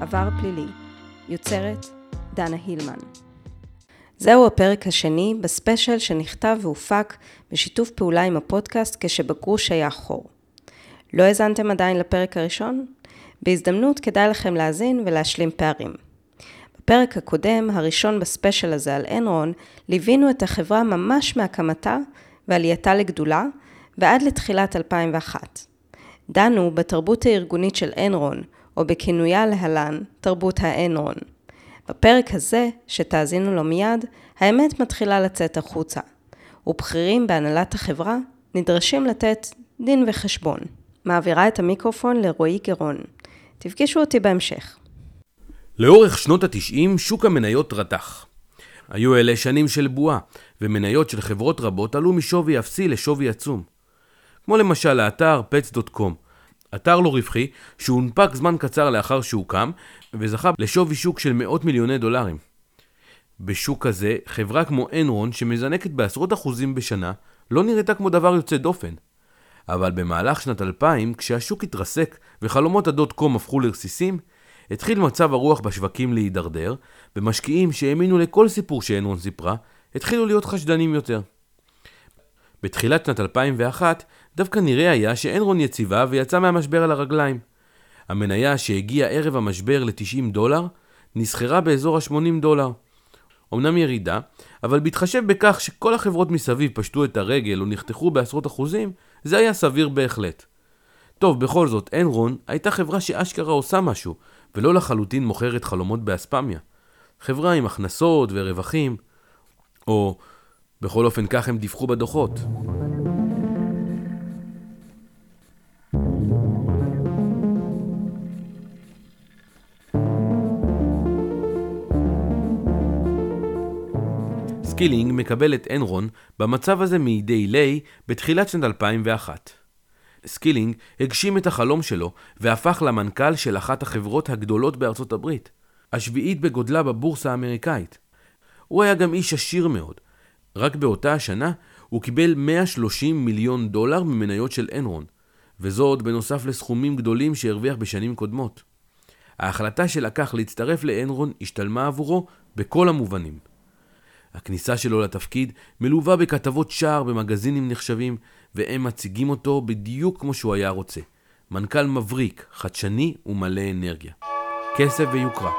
עבר פלילי. יוצרת דנה הילמן. זהו הפרק השני בספיישל שנכתב והופק בשיתוף פעולה עם הפודקאסט כשבגרוש היה חור. לא האזנתם עדיין לפרק הראשון? בהזדמנות כדאי לכם להאזין ולהשלים פערים. בפרק הקודם, הראשון בספיישל הזה על אנרון, ליווינו את החברה ממש מהקמתה ועלייתה לגדולה, ועד לתחילת 2001. דנו בתרבות הארגונית של אנרון, או בכינויה להלן, תרבות האנרון. בפרק הזה, שתאזינו לו מיד, האמת מתחילה לצאת החוצה, ובכירים בהנהלת החברה נדרשים לתת דין וחשבון. מעבירה את המיקרופון לרועי גרון. תפגשו אותי בהמשך. לאורך שנות התשעים שוק המניות רתח. היו אלה שנים של בועה, ומניות של חברות רבות עלו משווי אפסי לשווי עצום. כמו למשל האתר pets.com, אתר לא רווחי שהונפק זמן קצר לאחר שהוקם, וזכה לשווי שוק של מאות מיליוני דולרים. בשוק כזה, חברה כמו אנרון, שמזנקת בעשרות אחוזים בשנה, לא נראתה כמו דבר יוצא דופן. אבל במהלך שנת 2000, כשהשוק התרסק וחלומות הדוט קום הפכו לרסיסים, התחיל מצב הרוח בשווקים להידרדר, ומשקיעים שהאמינו לכל סיפור שאנרון סיפרה, התחילו להיות חשדנים יותר. בתחילת שנת 2001, דווקא נראה היה שאנרון יציבה ויצא מהמשבר על הרגליים. המניה שהגיעה ערב המשבר ל-90 דולר, נסחרה באזור ה-80 דולר. אמנם ירידה, אבל בהתחשב בכך שכל החברות מסביב פשטו את הרגל או נחתכו בעשרות אחוזים, זה היה סביר בהחלט. טוב, בכל זאת, אנרון הייתה חברה שאשכרה עושה משהו, ולא לחלוטין מוכרת חלומות באספמיה. חברה עם הכנסות ורווחים, או בכל אופן כך הם דיווחו בדוחות. סקילינג מקבל את אנרון במצב הזה מידי ליי בתחילת שנת 2001. סקילינג הגשים את החלום שלו והפך למנכ"ל של אחת החברות הגדולות בארצות הברית, השביעית בגודלה בבורסה האמריקאית. הוא היה גם איש עשיר מאוד. רק באותה השנה הוא קיבל 130 מיליון דולר ממניות של אנרון, וזאת בנוסף לסכומים גדולים שהרוויח בשנים קודמות. ההחלטה שלקח להצטרף לאנרון השתלמה עבורו בכל המובנים. הכניסה שלו לתפקיד מלווה בכתבות שער במגזינים נחשבים, והם מציגים אותו בדיוק כמו שהוא היה רוצה. מנכ"ל מבריק, חדשני ומלא אנרגיה. כסף ויוקרה.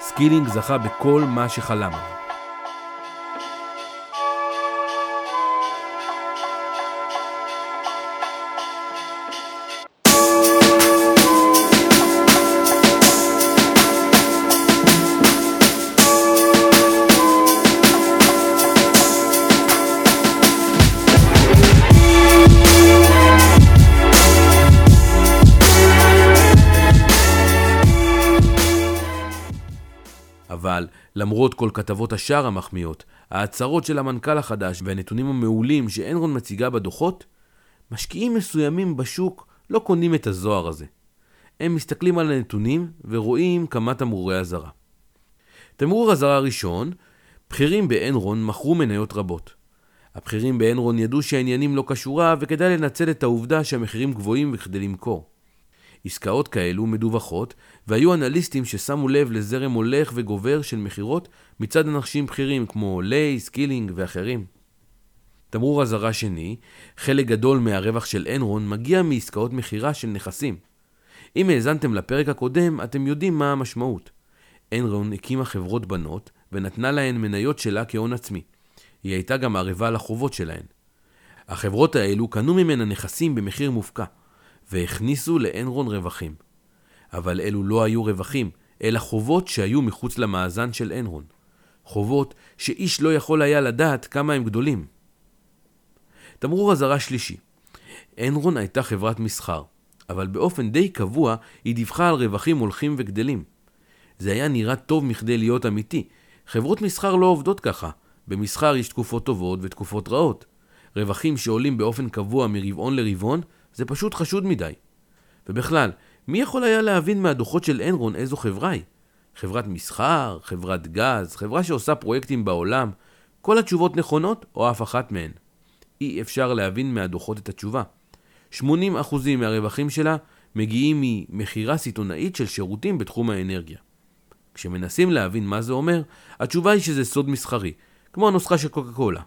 סקילינג זכה בכל מה שחלם עליו. למרות כל כתבות השער המחמיאות, ההצהרות של המנכ"ל החדש והנתונים המעולים שאנרון מציגה בדוחות, משקיעים מסוימים בשוק לא קונים את הזוהר הזה. הם מסתכלים על הנתונים ורואים כמה תמרורי אזהרה. תמרור אזהרה ראשון, בכירים באנרון מכרו מניות רבות. הבכירים באנרון ידעו שהעניינים לא כשורה וכדאי לנצל את העובדה שהמחירים גבוהים וכדי למכור. עסקאות כאלו מדווחות, והיו אנליסטים ששמו לב לזרם הולך וגובר של מכירות מצד אנשים בכירים כמו ליי, סקילינג ואחרים. תמרור אזהרה שני, חלק גדול מהרווח של אנרון מגיע מעסקאות מכירה של נכסים. אם האזנתם לפרק הקודם, אתם יודעים מה המשמעות. אנרון הקימה חברות בנות ונתנה להן מניות שלה כהון עצמי. היא הייתה גם ערבה לחובות שלהן. החברות האלו קנו ממנה נכסים במחיר מופקע. והכניסו לאנרון רווחים. אבל אלו לא היו רווחים, אלא חובות שהיו מחוץ למאזן של אנרון. חובות שאיש לא יכול היה לדעת כמה הם גדולים. תמרור אזהרה שלישי אנרון הייתה חברת מסחר, אבל באופן די קבוע היא דיווחה על רווחים הולכים וגדלים. זה היה נראה טוב מכדי להיות אמיתי. חברות מסחר לא עובדות ככה. במסחר יש תקופות טובות ותקופות רעות. רווחים שעולים באופן קבוע מרבעון לרבעון זה פשוט חשוד מדי. ובכלל, מי יכול היה להבין מהדוחות של אנרון איזו חברה היא? חברת מסחר, חברת גז, חברה שעושה פרויקטים בעולם? כל התשובות נכונות או אף אחת מהן. אי אפשר להבין מהדוחות את התשובה. 80% מהרווחים שלה מגיעים ממכירה סיטונאית של שירותים בתחום האנרגיה. כשמנסים להבין מה זה אומר, התשובה היא שזה סוד מסחרי, כמו הנוסחה של קוקה קולה.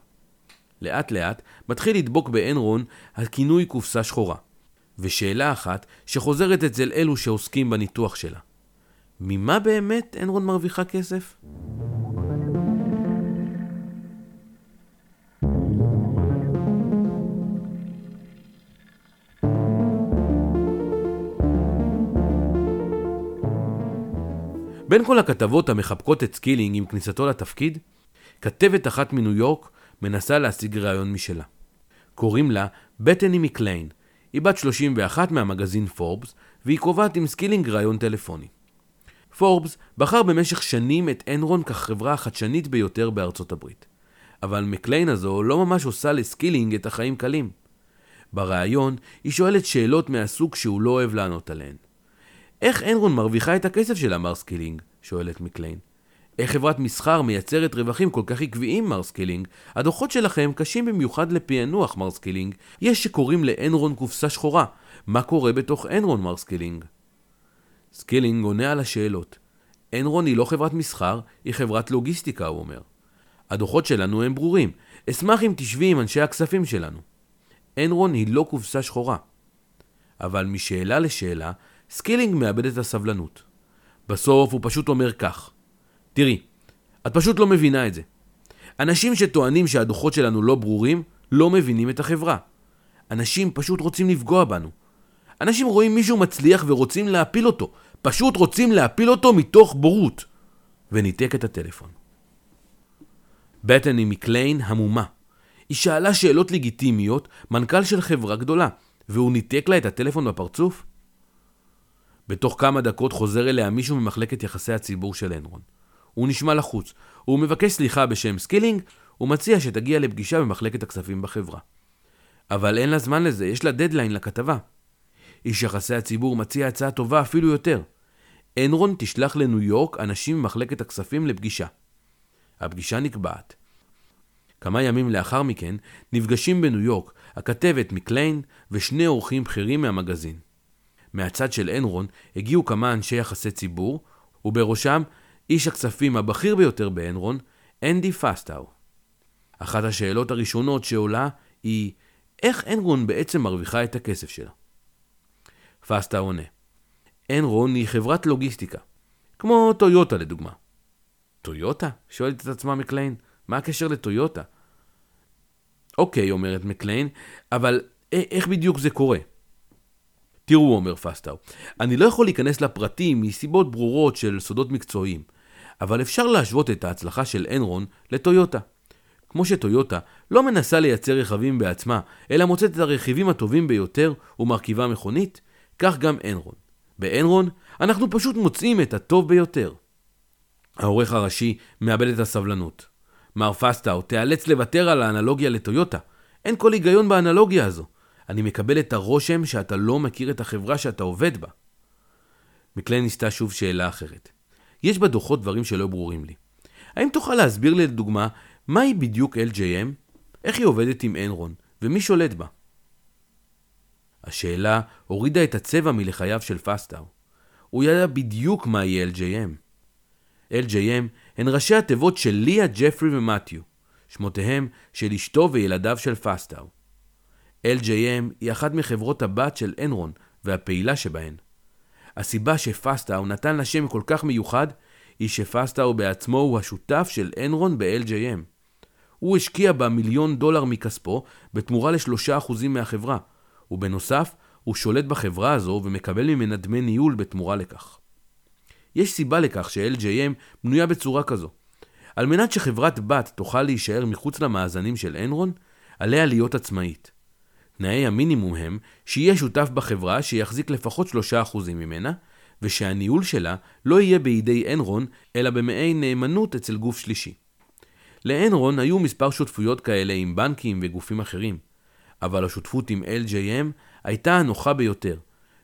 לאט לאט מתחיל לדבוק באנרון הכינוי קופסה שחורה. ושאלה אחת שחוזרת אצל אלו שעוסקים בניתוח שלה. ממה באמת אנרון מרוויחה כסף? בין כל הכתבות המחבקות את סקילינג עם כניסתו לתפקיד, כתבת אחת מניו יורק מנסה להשיג ראיון משלה. קוראים לה בת'ני מקליין. היא בת 31 מהמגזין פורבס, והיא קובעת עם סקילינג ראיון טלפוני. פורבס בחר במשך שנים את אנרון כחברה החדשנית ביותר בארצות הברית. אבל מקליין הזו לא ממש עושה לסקילינג את החיים קלים. בריאיון היא שואלת שאלות מהסוג שהוא לא אוהב לענות עליהן. איך אנרון מרוויחה את הכסף שלה, מר סקילינג? שואלת מקליין. איך חברת מסחר מייצרת רווחים כל כך עקביים, מר סקילינג? הדוחות שלכם קשים במיוחד לפענוח, מר סקילינג. יש שקוראים לאנרון קופסה שחורה. מה קורה בתוך אנרון, מר סקילינג? סקילינג עונה על השאלות. אנרון היא לא חברת מסחר, היא חברת לוגיסטיקה, הוא אומר. הדוחות שלנו הם ברורים. אשמח אם תשבי עם אנשי הכספים שלנו. אנרון היא לא קופסה שחורה. אבל משאלה לשאלה, סקילינג מאבד את הסבלנות. בסוף הוא פשוט אומר כך: תראי, את פשוט לא מבינה את זה. אנשים שטוענים שהדוחות שלנו לא ברורים, לא מבינים את החברה. אנשים פשוט רוצים לפגוע בנו. אנשים רואים מישהו מצליח ורוצים להפיל אותו. פשוט רוצים להפיל אותו מתוך בורות. וניתק את הטלפון. בת'ני מקליין המומה. היא שאלה שאלות לגיטימיות, מנכ"ל של חברה גדולה, והוא ניתק לה את הטלפון בפרצוף? בתוך כמה דקות חוזר אליה מישהו ממחלקת יחסי הציבור של אנרון. הוא נשמע לחוץ. הוא מבקש סליחה בשם סקילינג, ומציע שתגיע לפגישה במחלקת הכספים בחברה. אבל אין לה זמן לזה, יש לה דדליין לכתבה. איש יחסי הציבור מציע הצעה טובה אפילו יותר. אנרון תשלח לניו יורק אנשים ממחלקת הכספים לפגישה. הפגישה נקבעת. כמה ימים לאחר מכן נפגשים בניו יורק הכתבת מקליין ושני אורחים בכירים מהמגזין. מהצד של אנרון הגיעו כמה אנשי יחסי ציבור, ובראשם איש הכספים הבכיר ביותר באנרון, אנדי פסטאו. אחת השאלות הראשונות שעולה היא, איך אנרון בעצם מרוויחה את הכסף שלה? פסטאו עונה, אנרון היא חברת לוגיסטיקה, כמו טויוטה לדוגמה. טויוטה? שואלת את עצמה מקליין, מה הקשר לטויוטה? אוקיי, אומרת מקליין, אבל איך בדיוק זה קורה? תראו, אומר פסטאו, אני לא יכול להיכנס לפרטים מסיבות ברורות של סודות מקצועיים, אבל אפשר להשוות את ההצלחה של אנרון לטויוטה. כמו שטויוטה לא מנסה לייצר רכבים בעצמה, אלא מוצאת את הרכיבים הטובים ביותר ומרכיבה מכונית, כך גם אנרון. באנרון אנחנו פשוט מוצאים את הטוב ביותר. העורך הראשי מאבד את הסבלנות. מר פסטאו, תיאלץ לוותר על האנלוגיה לטויוטה. אין כל היגיון באנלוגיה הזו. אני מקבל את הרושם שאתה לא מכיר את החברה שאתה עובד בה. מקליין ניסתה שוב שאלה אחרת. יש בדוחות דברים שלא ברורים לי. האם תוכל להסביר לי לדוגמה מהי בדיוק LJM? איך היא עובדת עם אנרון? ומי שולט בה? השאלה הורידה את הצבע מלחייו של פסטאו. הוא ידע בדיוק מהי LJM. LJM הן ראשי התיבות של ליה, ג'פרי ומתיו, שמותיהם של אשתו וילדיו של פסטאו. LJM היא אחת מחברות הבת של אנרון והפעילה שבהן. הסיבה שפסטאו נתן לה שם כל כך מיוחד, היא שפסטאו בעצמו הוא השותף של אנרון ב-LJM. הוא השקיע בה מיליון דולר מכספו בתמורה לשלושה אחוזים מהחברה, ובנוסף, הוא שולט בחברה הזו ומקבל ממנה דמי ניהול בתמורה לכך. יש סיבה לכך ש-LJM בנויה בצורה כזו. על מנת שחברת בת תוכל להישאר מחוץ למאזנים של אנרון, עליה להיות עצמאית. תנאי המינימום הם שיהיה שותף בחברה שיחזיק לפחות 3% ממנה, ושהניהול שלה לא יהיה בידי אנרון, אלא במעין נאמנות אצל גוף שלישי. לאנרון היו מספר שותפויות כאלה עם בנקים וגופים אחרים, אבל השותפות עם LJM הייתה הנוחה ביותר,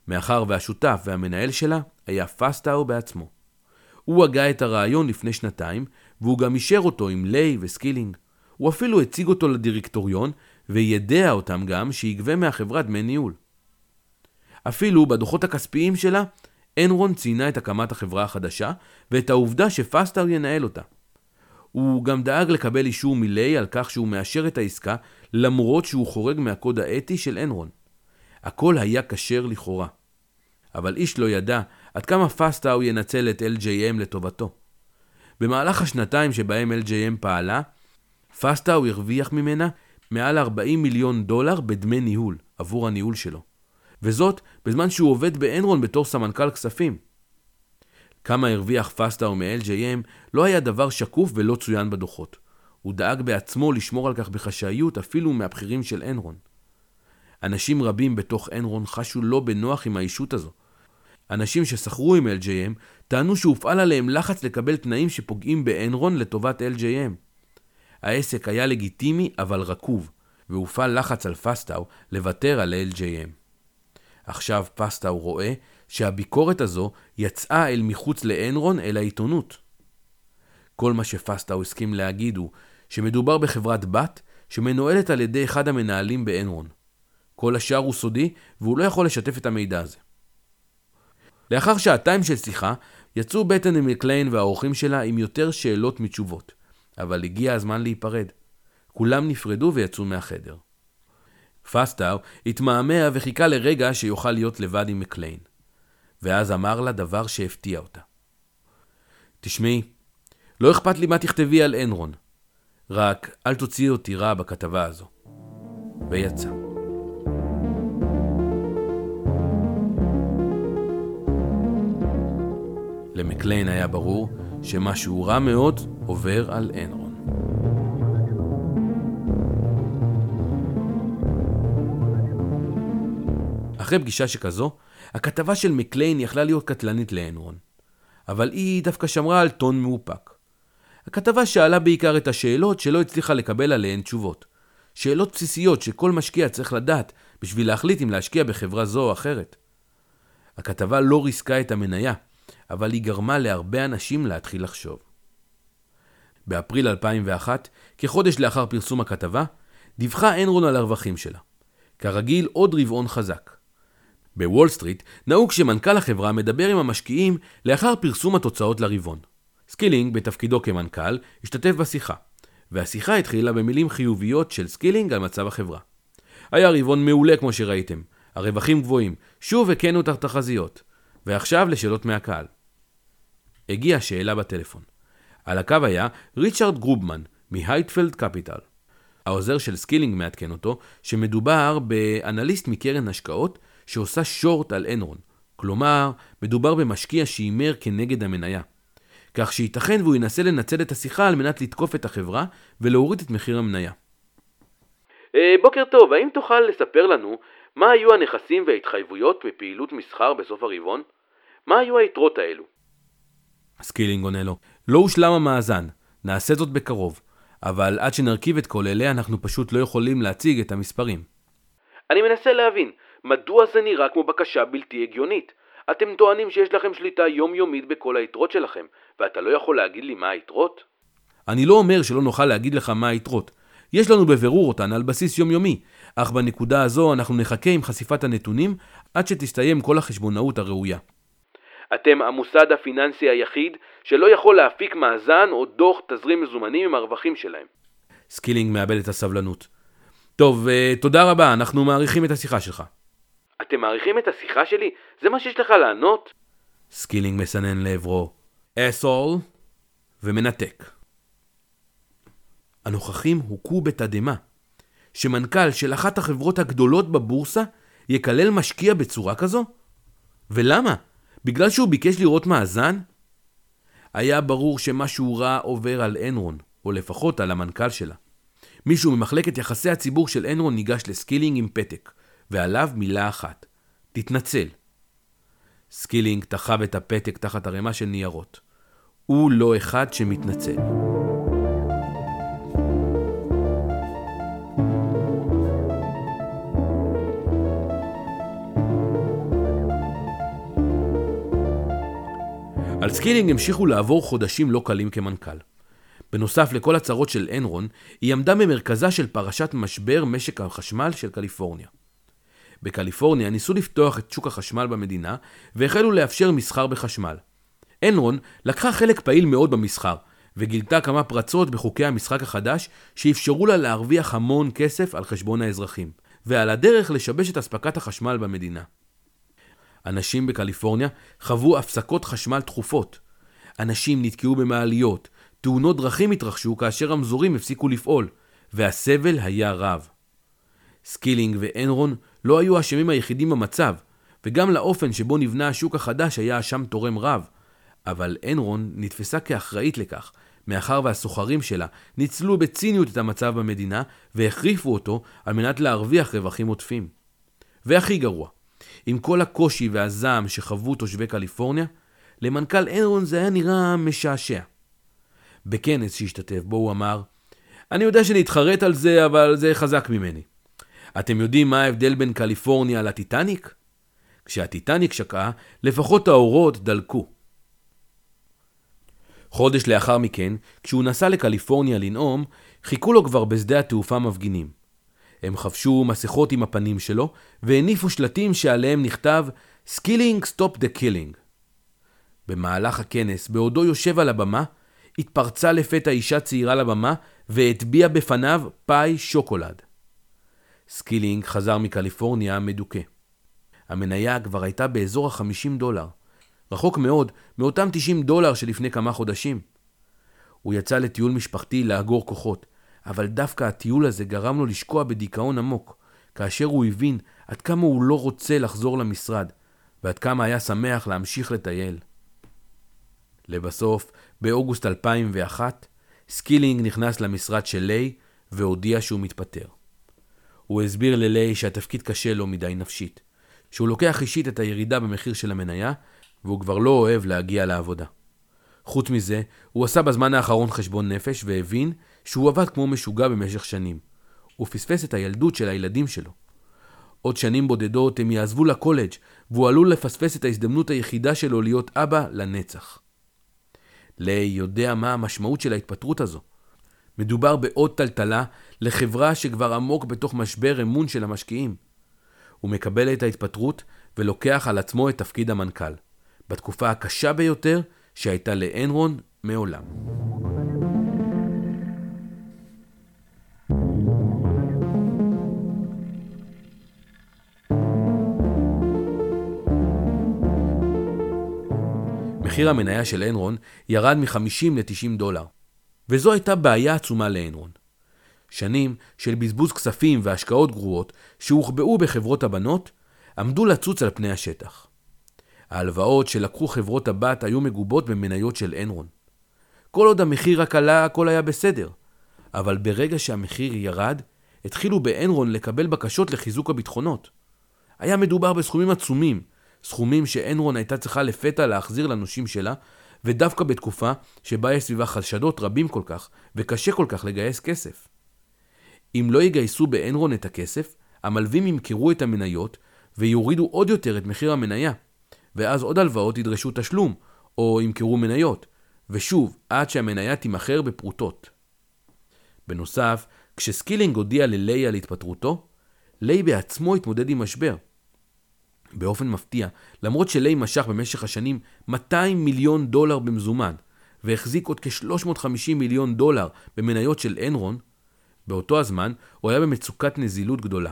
מאחר והשותף והמנהל שלה היה פסטאו בעצמו. הוא הגה את הרעיון לפני שנתיים, והוא גם אישר אותו עם ליי וסקילינג. הוא אפילו הציג אותו לדירקטוריון, וידע אותם גם שיגבה מהחברה דמי ניהול. אפילו בדוחות הכספיים שלה, אנרון ציינה את הקמת החברה החדשה, ואת העובדה שפסטאו ינהל אותה. הוא גם דאג לקבל אישור מילי על כך שהוא מאשר את העסקה, למרות שהוא חורג מהקוד האתי של אנרון. הכל היה כשר לכאורה. אבל איש לא ידע עד כמה פסטאו ינצל את LJM לטובתו. במהלך השנתיים שבהם LJM פעלה, פסטאו הרוויח ממנה מעל 40 מיליון דולר בדמי ניהול עבור הניהול שלו. וזאת בזמן שהוא עובד באנרון בתור סמנכ"ל כספים. כמה הרוויח פסטאו מ-LJM לא היה דבר שקוף ולא צוין בדוחות. הוא דאג בעצמו לשמור על כך בחשאיות אפילו מהבכירים של אנרון. אנשים רבים בתוך אנרון חשו לא בנוח עם האישות הזו. אנשים ששכרו עם LJM טענו שהופעל עליהם לחץ לקבל תנאים שפוגעים באנרון לטובת LJM. העסק היה לגיטימי אבל רקוב, והופעל לחץ על פסטאו לוותר על LJM. עכשיו פסטאו רואה שהביקורת הזו יצאה אל מחוץ לאנרון אל העיתונות. כל מה שפסטאו הסכים להגיד הוא שמדובר בחברת בת שמנוהלת על ידי אחד המנהלים באנרון. כל השאר הוא סודי והוא לא יכול לשתף את המידע הזה. לאחר שעתיים של שיחה, יצאו בטן מקליין והאורחים שלה עם יותר שאלות מתשובות, אבל הגיע הזמן להיפרד. כולם נפרדו ויצאו מהחדר. פסטאו התמהמה וחיכה לרגע שיוכל להיות לבד עם מקליין. ואז אמר לה דבר שהפתיע אותה. תשמעי, לא אכפת לי מה תכתבי על אנרון, רק אל תוציאי אותי רע בכתבה הזו. ויצא. למקליין היה ברור שמשהו רע מאוד עובר על אנרון. אחרי פגישה שכזו, הכתבה של מקליין יכלה להיות קטלנית לאנרון. אבל היא דווקא שמרה על טון מאופק. הכתבה שאלה בעיקר את השאלות שלא הצליחה לקבל עליהן תשובות. שאלות בסיסיות שכל משקיע צריך לדעת בשביל להחליט אם להשקיע בחברה זו או אחרת. הכתבה לא ריסקה את המניה, אבל היא גרמה להרבה אנשים להתחיל לחשוב. באפריל 2001, כחודש לאחר פרסום הכתבה, דיווחה אנרון על הרווחים שלה. כרגיל, עוד רבעון חזק. בוול סטריט נהוג שמנכ"ל החברה מדבר עם המשקיעים לאחר פרסום התוצאות לרבעון. סקילינג, בתפקידו כמנכ"ל, השתתף בשיחה, והשיחה התחילה במילים חיוביות של סקילינג על מצב החברה. היה רבעון מעולה כמו שראיתם, הרווחים גבוהים, שוב היכינו את התחזיות. ועכשיו לשאלות מהקהל. הגיעה שאלה בטלפון. על הקו היה ריצ'רד גרובמן, מהייפילדס קפיטל. העוזר של סקילינג מעדכן אותו שמדובר באנליסט מקרן השקעות שעושה שורט על אנרון. כלומר, מדובר במשקיע שהימר כנגד המניה. כך שייתכן והוא ינסה לנצל את השיחה על מנת לתקוף את החברה ולהוריד את מחיר המניה. אה, בוקר טוב, האם תוכל לספר לנו מה היו הנכסים וההתחייבויות מפעילות מסחר בסוף הרבעון? מה היו היתרות האלו? סקילינג עונה לו, לא הושלם המאזן, נעשה זאת בקרוב, אבל עד שנרכיב את כל אלה אנחנו פשוט לא יכולים להציג את המספרים. אני מנסה להבין, מדוע זה נראה כמו בקשה בלתי הגיונית? אתם טוענים שיש לכם שליטה יומיומית בכל היתרות שלכם, ואתה לא יכול להגיד לי מה היתרות? אני לא אומר שלא נוכל להגיד לך מה היתרות. יש לנו בבירור אותן על בסיס יומיומי, אך בנקודה הזו אנחנו נחכה עם חשיפת הנתונים עד שתסתיים כל החשבונאות הראויה. אתם המוסד הפיננסי היחיד שלא יכול להפיק מאזן או דוח תזרים מזומנים עם הרווחים שלהם. סקילינג מאבד את הסבלנות. טוב, אה, תודה רבה, אנחנו מעריכים את השיחה שלך. אתם מעריכים את השיחה שלי? זה מה שיש לך לענות? סקילינג מסנן לעברו asshole ומנתק. הנוכחים הוכו בתדהמה. שמנכ"ל של אחת החברות הגדולות בבורסה יקלל משקיע בצורה כזו? ולמה? בגלל שהוא ביקש לראות מאזן? היה ברור שמשהו רע עובר על אנרון, או לפחות על המנכ"ל שלה. מישהו ממחלקת יחסי הציבור של אנרון ניגש לסקילינג עם פתק, ועליו מילה אחת, תתנצל. סקילינג תחב את הפתק תחת ערימה של ניירות. הוא לא אחד שמתנצל. על סקילינג המשיכו לעבור חודשים לא קלים כמנכ"ל. בנוסף לכל הצרות של אנרון, היא עמדה במרכזה של פרשת משבר משק החשמל של קליפורניה. בקליפורניה ניסו לפתוח את שוק החשמל במדינה והחלו לאפשר מסחר בחשמל. אנרון לקחה חלק פעיל מאוד במסחר, וגילתה כמה פרצות בחוקי המשחק החדש שאפשרו לה להרוויח המון כסף על חשבון האזרחים, ועל הדרך לשבש את אספקת החשמל במדינה. אנשים בקליפורניה חוו הפסקות חשמל תכופות. אנשים נתקעו במעליות, תאונות דרכים התרחשו כאשר רמזורים הפסיקו לפעול, והסבל היה רב. סקילינג ואנרון לא היו האשמים היחידים במצב, וגם לאופן שבו נבנה השוק החדש היה אשם תורם רב. אבל אנרון נתפסה כאחראית לכך, מאחר והסוחרים שלה ניצלו בציניות את המצב במדינה והחריפו אותו על מנת להרוויח רווחים עודפים. והכי גרוע, עם כל הקושי והזעם שחוו תושבי קליפורניה, למנכ"ל אנרון זה היה נראה משעשע. בכנס שהשתתף בו הוא אמר, אני יודע שנתחרט על זה, אבל זה חזק ממני. אתם יודעים מה ההבדל בין קליפורניה לטיטניק? כשהטיטניק שקעה, לפחות האורות דלקו. חודש לאחר מכן, כשהוא נסע לקליפורניה לנאום, חיכו לו כבר בשדה התעופה מפגינים. הם חבשו מסכות עם הפנים שלו, והניפו שלטים שעליהם נכתב Skilling Stop the Killing. במהלך הכנס, בעודו יושב על הבמה, התפרצה לפתע אישה צעירה לבמה והטביעה בפניו פאי שוקולד. סקילינג חזר מקליפורניה מדוכא. המניה כבר הייתה באזור ה-50 דולר. רחוק מאוד מאותם 90 דולר שלפני כמה חודשים. הוא יצא לטיול משפחתי לאגור כוחות, אבל דווקא הטיול הזה גרם לו לשקוע בדיכאון עמוק, כאשר הוא הבין עד כמה הוא לא רוצה לחזור למשרד, ועד כמה היה שמח להמשיך לטייל. לבסוף, באוגוסט 2001, סקילינג נכנס למשרד של ליי והודיע שהוא מתפטר. הוא הסביר לליי שהתפקיד קשה לו מדי נפשית, שהוא לוקח אישית את הירידה במחיר של המניה, והוא כבר לא אוהב להגיע לעבודה. חוץ מזה, הוא עשה בזמן האחרון חשבון נפש והבין שהוא עבד כמו משוגע במשך שנים. הוא פספס את הילדות של הילדים שלו. עוד שנים בודדות הם יעזבו לקולג' והוא עלול לפספס את ההזדמנות היחידה שלו להיות אבא לנצח. ליי יודע מה המשמעות של ההתפטרות הזו. מדובר בעוד טלטלה לחברה שכבר עמוק בתוך משבר אמון של המשקיעים. הוא מקבל את ההתפטרות ולוקח על עצמו את תפקיד המנכ"ל, בתקופה הקשה ביותר שהייתה לאנרון מעולם. מחיר המניה של אנרון ירד מ-50 ל-90 דולר. וזו הייתה בעיה עצומה לאנרון. שנים של בזבוז כספים והשקעות גרועות שהוחבאו בחברות הבנות עמדו לצוץ על פני השטח. ההלוואות שלקחו חברות הבת היו מגובות במניות של אנרון. כל עוד המחיר רק עלה, הכל היה בסדר. אבל ברגע שהמחיר ירד, התחילו באנרון לקבל בקשות לחיזוק הביטחונות. היה מדובר בסכומים עצומים, סכומים שאנרון הייתה צריכה לפתע להחזיר לנושים שלה, ודווקא בתקופה שבה יש סביבה חשדות רבים כל כך, וקשה כל כך לגייס כסף. אם לא יגייסו באנרון את הכסף, המלווים ימכרו את המניות ויורידו עוד יותר את מחיר המניה, ואז עוד הלוואות ידרשו תשלום, או ימכרו מניות, ושוב, עד שהמניה תימכר בפרוטות. בנוסף, כשסקילינג הודיע לליי על התפטרותו, ליי בעצמו התמודד עם משבר. באופן מפתיע, למרות שליי משך במשך השנים 200 מיליון דולר במזומן, והחזיק עוד כ-350 מיליון דולר במניות של אנרון, באותו הזמן הוא היה במצוקת נזילות גדולה.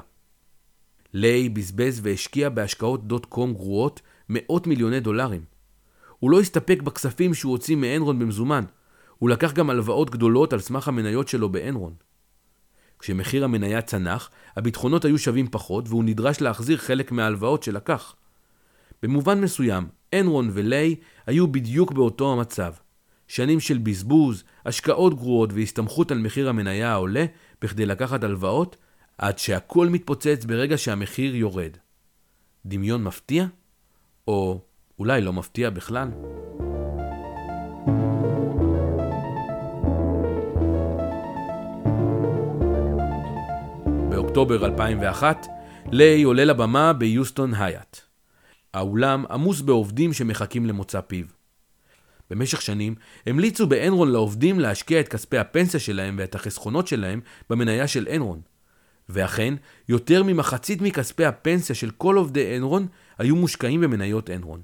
ליי בזבז והשקיע בהשקעות דוט קום גרועות מאות מיליוני דולרים. הוא לא הסתפק בכספים שהוא הוציא מאנרון במזומן, הוא לקח גם הלוואות גדולות על סמך המניות שלו באנרון. כשמחיר המניה צנח, הביטחונות היו שווים פחות והוא נדרש להחזיר חלק מההלוואות שלקח. במובן מסוים, אנרון וליי היו בדיוק באותו המצב. שנים של בזבוז, השקעות גרועות והסתמכות על מחיר המניה העולה בכדי לקחת הלוואות, עד שהכל מתפוצץ ברגע שהמחיר יורד. דמיון מפתיע? או אולי לא מפתיע בכלל? באוקטובר 2001, ליי עולה לבמה ביוסטון הייט. האולם עמוס בעובדים שמחכים למוצא פיו. במשך שנים המליצו באנרון לעובדים להשקיע את כספי הפנסיה שלהם ואת החסכונות שלהם במניה של אנרון. ואכן, יותר ממחצית מכספי הפנסיה של כל עובדי אנרון היו מושקעים במניות אנרון.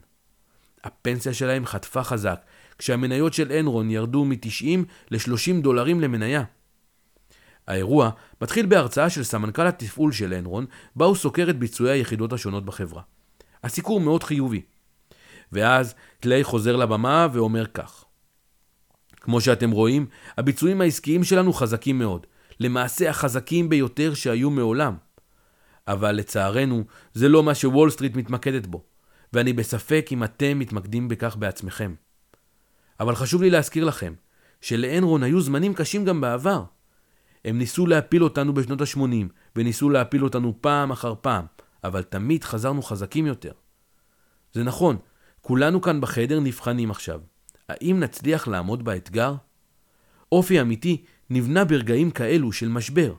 הפנסיה שלהם חטפה חזק, כשהמניות של אנרון ירדו מ-90 ל-30 דולרים למניה. האירוע מתחיל בהרצאה של סמנכ"ל התפעול של אנרון, בה הוא סוקר את ביצועי היחידות השונות בחברה. הסיקור מאוד חיובי. ואז קליי חוזר לבמה ואומר כך: כמו שאתם רואים, הביצועים העסקיים שלנו חזקים מאוד, למעשה החזקים ביותר שהיו מעולם. אבל לצערנו, זה לא מה שוול סטריט מתמקדת בו, ואני בספק אם אתם מתמקדים בכך בעצמכם. אבל חשוב לי להזכיר לכם, שלאנרון היו זמנים קשים גם בעבר. הם ניסו להפיל אותנו בשנות ה-80, וניסו להפיל אותנו פעם אחר פעם, אבל תמיד חזרנו חזקים יותר. זה נכון, כולנו כאן בחדר נבחנים עכשיו. האם נצליח לעמוד באתגר? אופי אמיתי נבנה ברגעים כאלו של משבר.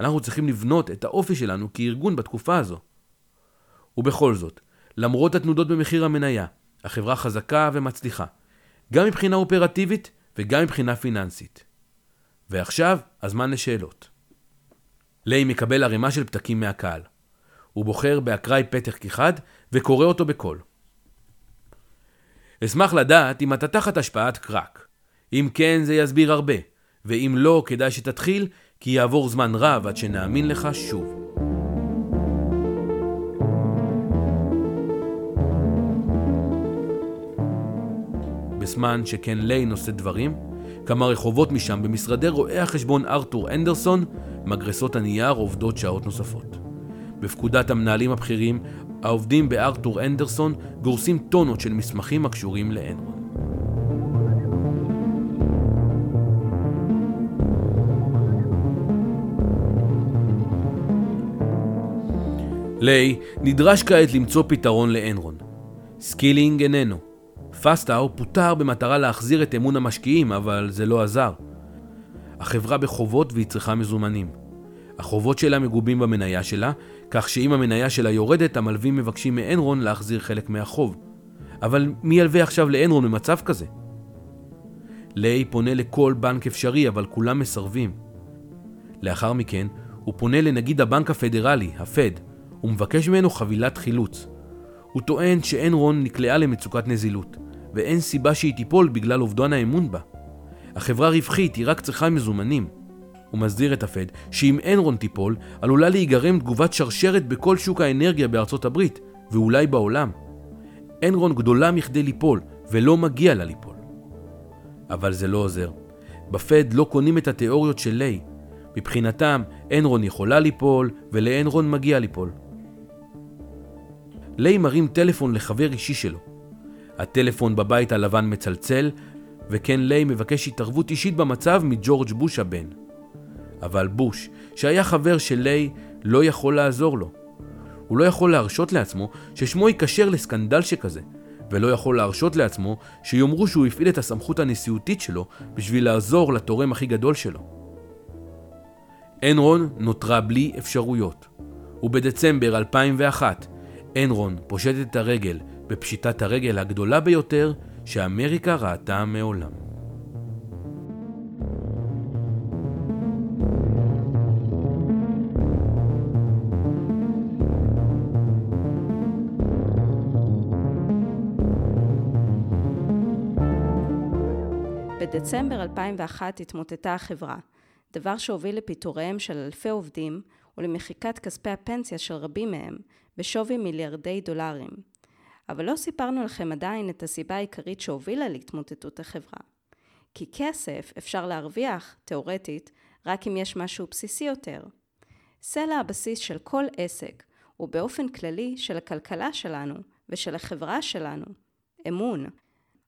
אנחנו צריכים לבנות את האופי שלנו כארגון בתקופה הזו. ובכל זאת, למרות התנודות במחיר המניה, החברה חזקה ומצליחה, גם מבחינה אופרטיבית וגם מבחינה פיננסית. ועכשיו, הזמן לשאלות. ליי מקבל ערימה של פתקים מהקהל. הוא בוחר באקראי פתק אחד וקורא אותו בקול. אשמח לדעת אם אתה תחת השפעת קרק. אם כן, זה יסביר הרבה, ואם לא, כדאי שתתחיל, כי יעבור זמן רב עד שנאמין לך שוב. בזמן שכן ליי נושא דברים, כמה רחובות משם במשרדי רואי החשבון ארתור אנדרסון, מגרסות הנייר עובדות שעות נוספות. בפקודת המנהלים הבכירים, העובדים בארתור אנדרסון גורסים טונות של מסמכים הקשורים לאנרון. ליי נדרש כעת למצוא פתרון לאנרון. סקילינג איננו. פסטאו פוטר במטרה להחזיר את אמון המשקיעים, אבל זה לא עזר. החברה בחובות והיא צריכה מזומנים. החובות שלה מגובים במניה שלה, כך שאם המניה שלה יורדת, המלווים מבקשים מאנרון להחזיר חלק מהחוב. אבל מי ילווה עכשיו לאנרון במצב כזה? ליי פונה לכל בנק אפשרי, אבל כולם מסרבים. לאחר מכן, הוא פונה לנגיד הבנק הפדרלי, הפד, ומבקש ממנו חבילת חילוץ. הוא טוען שאנרון נקלעה למצוקת נזילות, ואין סיבה שהיא תיפול בגלל אובדן האמון בה. החברה רווחית, היא רק צריכה מזומנים. הוא מסדיר את הפד שאם אנרון תיפול, עלולה להיגרם תגובת שרשרת בכל שוק האנרגיה בארצות הברית, ואולי בעולם. אנרון גדולה מכדי ליפול, ולא מגיע לה ליפול. אבל זה לא עוזר. בפד לא קונים את התיאוריות של ליי. מבחינתם, אנרון יכולה ליפול, ולאנרון מגיע ליפול. ליי מרים טלפון לחבר אישי שלו. הטלפון בבית הלבן מצלצל, וכן ליי מבקש התערבות אישית במצב מג'ורג' בוש הבן. אבל בוש, שהיה חבר של ליי, לא יכול לעזור לו. הוא לא יכול להרשות לעצמו ששמו ייקשר לסקנדל שכזה, ולא יכול להרשות לעצמו שיאמרו שהוא הפעיל את הסמכות הנשיאותית שלו בשביל לעזור לתורם הכי גדול שלו. אנרון נותרה בלי אפשרויות, ובדצמבר 2001 אנרון פושט את הרגל בפשיטת הרגל הגדולה ביותר שאמריקה ראתה מעולם. בדצמבר 2001 התמוטטה החברה, דבר שהוביל לפיטוריהם של אלפי עובדים ולמחיקת כספי הפנסיה של רבים מהם בשווי מיליארדי דולרים. אבל לא סיפרנו לכם עדיין את הסיבה העיקרית שהובילה להתמוטטות החברה. כי כסף אפשר להרוויח, תאורטית, רק אם יש משהו בסיסי יותר. סלע הבסיס של כל עסק, ובאופן כללי של הכלכלה שלנו ושל החברה שלנו, אמון.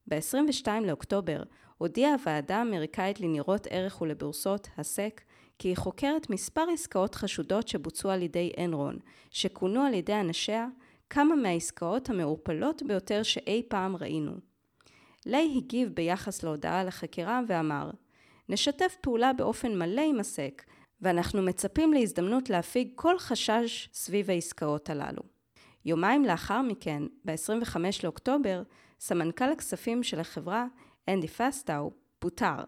ב-22 לאוקטובר הודיעה הוועדה האמריקאית לניירות ערך ולבורסות, הסק, כי היא חוקרת מספר עסקאות חשודות שבוצעו על ידי אנרון, שכונו על ידי אנשיה כמה מהעסקאות המעורפלות ביותר שאי פעם ראינו. ליי הגיב ביחס להודעה על החקירה ואמר, נשתף פעולה באופן מלא עם הסק, ואנחנו מצפים להזדמנות להפיג כל חשש סביב העסקאות הללו. יומיים לאחר מכן, ב-25 לאוקטובר, סמנכ"ל הכספים של החברה, אנדי פסטאו, פוטר.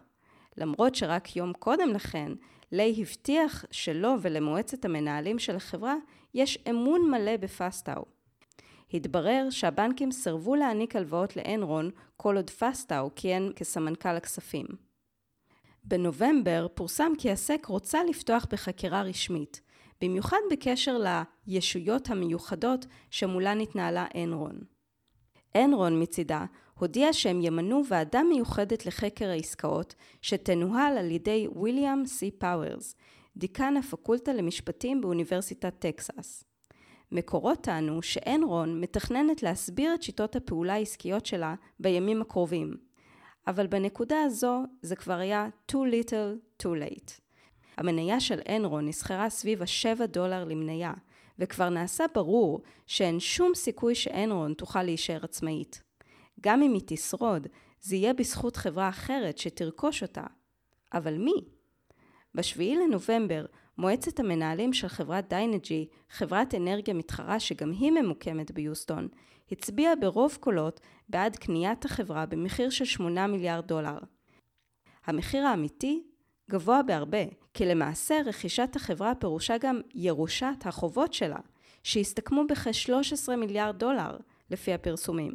למרות שרק יום קודם לכן, ליי הבטיח שלו ולמועצת המנהלים של החברה יש אמון מלא בפסטאו. התברר שהבנקים סירבו להעניק הלוואות לאנרון כל עוד פסטאו כיהן כסמנכ"ל הכספים. בנובמבר פורסם כי הסק רוצה לפתוח בחקירה רשמית, במיוחד בקשר לישויות המיוחדות שמולן התנהלה אנרון. אנרון מצידה הודיע שהם ימנו ועדה מיוחדת לחקר העסקאות שתנוהל על ידי ויליאם סי פאוורס, דיקן הפקולטה למשפטים באוניברסיטת טקסס. מקורות טענו שאנרון מתכננת להסביר את שיטות הפעולה העסקיות שלה בימים הקרובים, אבל בנקודה הזו זה כבר היה too little too late. המניה של אנרון נסחרה סביב ה-7 דולר למניה, וכבר נעשה ברור שאין שום סיכוי שאנרון תוכל להישאר עצמאית. גם אם היא תשרוד, זה יהיה בזכות חברה אחרת שתרכוש אותה. אבל מי? ב-7 לנובמבר, מועצת המנהלים של חברת דיינג'י, חברת אנרגיה מתחרה שגם היא ממוקמת ביוסטון, הצביעה ברוב קולות בעד קניית החברה במחיר של 8 מיליארד דולר. המחיר האמיתי גבוה בהרבה, כי למעשה רכישת החברה פירושה גם ירושת החובות שלה, שהסתכמו בכ-13 מיליארד דולר, לפי הפרסומים.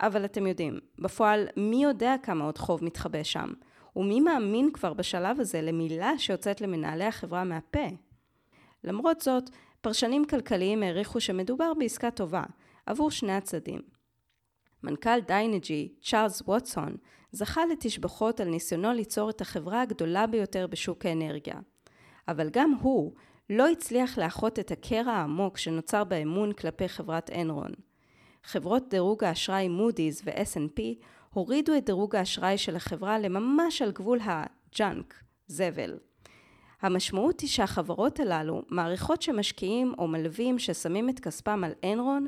אבל אתם יודעים, בפועל מי יודע כמה עוד חוב מתחבא שם, ומי מאמין כבר בשלב הזה למילה שיוצאת למנהלי החברה מהפה? למרות זאת, פרשנים כלכליים העריכו שמדובר בעסקה טובה, עבור שני הצדדים. מנכ"ל דיינג'י, צ'ארלס ווטסון, זכה לתשבחות על ניסיונו ליצור את החברה הגדולה ביותר בשוק האנרגיה. אבל גם הוא לא הצליח לאחות את הקרע העמוק שנוצר באמון כלפי חברת אנרון. חברות דירוג האשראי מודי'ס ו-S&P הורידו את דירוג האשראי של החברה לממש על גבול ה junk, זבל. המשמעות היא שהחברות הללו מעריכות שמשקיעים או מלווים ששמים את כספם על אנרון,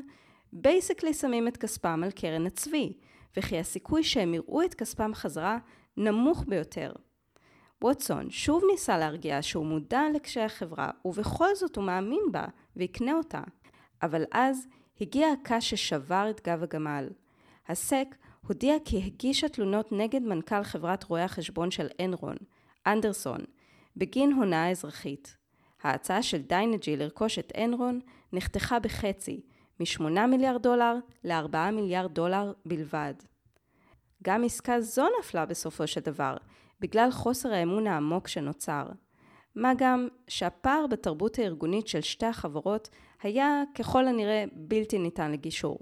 basically שמים את כספם על קרן הצבי, וכי הסיכוי שהם יראו את כספם חזרה נמוך ביותר. ווטסון שוב ניסה להרגיע שהוא מודע לקשי החברה, ובכל זאת הוא מאמין בה ויקנה אותה. אבל אז הגיע הקש ששבר את גב הגמל. ה SEC הודיע כי הגישה תלונות נגד מנכ"ל חברת רואי החשבון של אנרון, אנדרסון, בגין הונאה אזרחית. ההצעה של דיינג'י לרכוש את אנרון נחתכה בחצי, מ-8 מיליארד דולר ל-4 מיליארד דולר בלבד. גם עסקה זו נפלה בסופו של דבר, בגלל חוסר האמון העמוק שנוצר. מה גם שהפער בתרבות הארגונית של שתי החברות היה ככל הנראה בלתי ניתן לגישור.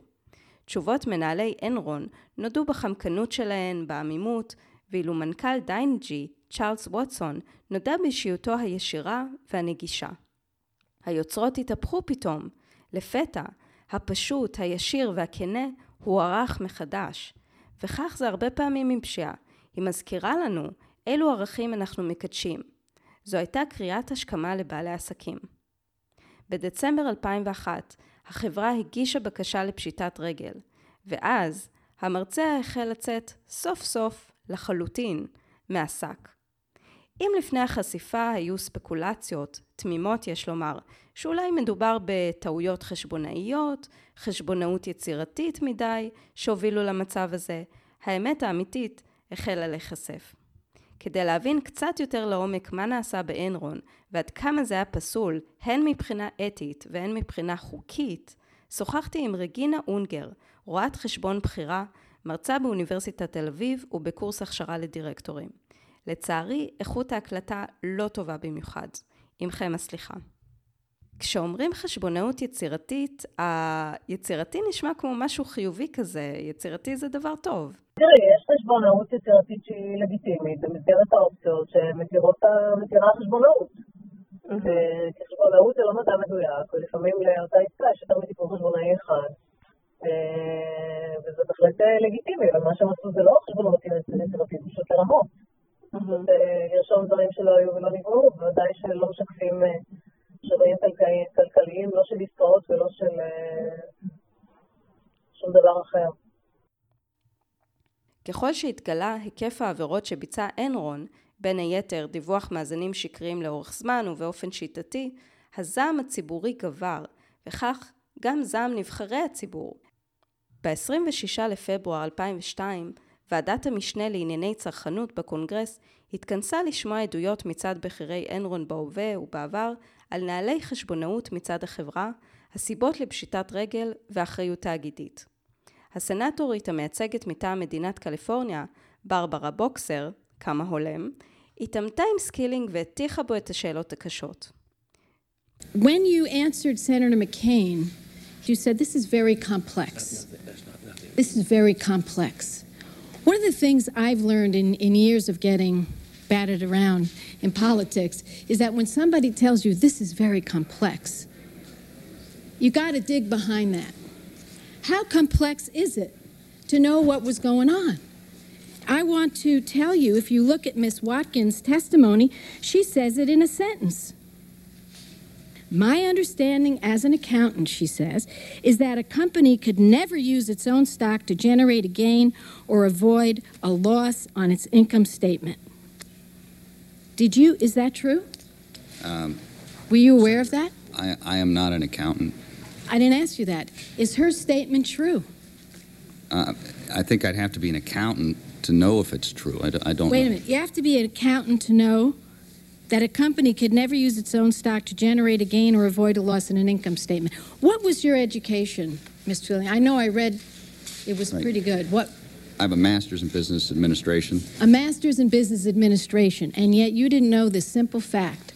תשובות מנהלי אנרון נודעו בחמקנות שלהן, בעמימות, ואילו מנכ"ל דיינג'י, צ'ארלס ווטסון, נודע באישיותו הישירה והנגישה. היוצרות התהפכו פתאום. לפתע, הפשוט, הישיר והכנה הוערך מחדש. וכך זה הרבה פעמים עם פשיעה. היא מזכירה לנו אילו ערכים אנחנו מקדשים. זו הייתה קריאת השכמה לבעלי עסקים. בדצמבר 2001, החברה הגישה בקשה לפשיטת רגל, ואז המרצע החל לצאת סוף סוף לחלוטין מהשק. אם לפני החשיפה היו ספקולציות, תמימות יש לומר, שאולי מדובר בטעויות חשבונאיות, חשבונאות יצירתית מדי, שהובילו למצב הזה, האמת האמיתית החלה להיחשף. כדי להבין קצת יותר לעומק מה נעשה באנרון ועד כמה זה היה פסול, הן מבחינה אתית והן מבחינה חוקית, שוחחתי עם רגינה אונגר, רואת חשבון בכירה, מרצה באוניברסיטת תל אביב ובקורס הכשרה לדירקטורים. לצערי, איכות ההקלטה לא טובה במיוחד. עמכם הסליחה. כשאומרים חשבונאות יצירתית, היצירתי נשמע כמו משהו חיובי כזה, יצירתי זה דבר טוב. תראי, חשבונאות יצירתית שהיא לגיטימית במסגרת האופציות שמתירות החשבונאות. חשבונאות זה לא מדע מדויק, ולפעמים לאותה עסקה יש יותר מטיפול חשבונאי אחד. אה, וזה בהחלט אה, לגיטימי, אבל מה שהם עשו זה לא חשבונאות יצירתית, פשוט לרמות. אה, לרשום דברים שלא היו ולא נגמרו, בוודאי שלא משקפים שינויים כלכליים, לא של עסקאות ולא של שום דבר אחר. ככל שהתגלה היקף העבירות שביצע אנרון, בין היתר דיווח מאזנים שקריים לאורך זמן ובאופן שיטתי, הזעם הציבורי גבר, וכך גם זעם נבחרי הציבור. ב-26 לפברואר 2002, ועדת המשנה לענייני צרכנות בקונגרס התכנסה לשמוע עדויות מצד בכירי אנרון בהווה ובעבר על נהלי חשבונאות מצד החברה, הסיבות לפשיטת רגל ואחריות תאגידית. הסנטורית המייצגת מטעם מדינת קליפורניה, ברברה בוקסר, כמה הולם, התעמתה עם סקילינג והטיחה בו את השאלות הקשות. When you answered Senator McCain, you said this is very complex. This is very complex. One of the things I've learned in, in years of getting batted around in politics is that when somebody tells you this is very complex, you got to dig behind that. How complex is it to know what was going on? I want to tell you if you look at Miss Watkins' testimony, she says it in a sentence. My understanding as an accountant, she says, is that a company could never use its own stock to generate a gain or avoid a loss on its income statement. Did you, is that true? Um, Were you aware of that? I, I am not an accountant. I didn't ask you that. Is her statement true? Uh, I think I'd have to be an accountant to know if it's true. I, d- I don't Wait know. a minute. You have to be an accountant to know that a company could never use its own stock to generate a gain or avoid a loss in an income statement. What was your education, Ms. Twilling? I know I read it was Right. pretty good. What I have a master's in business administration. a master's in business administration, and yet you didn't know this simple fact.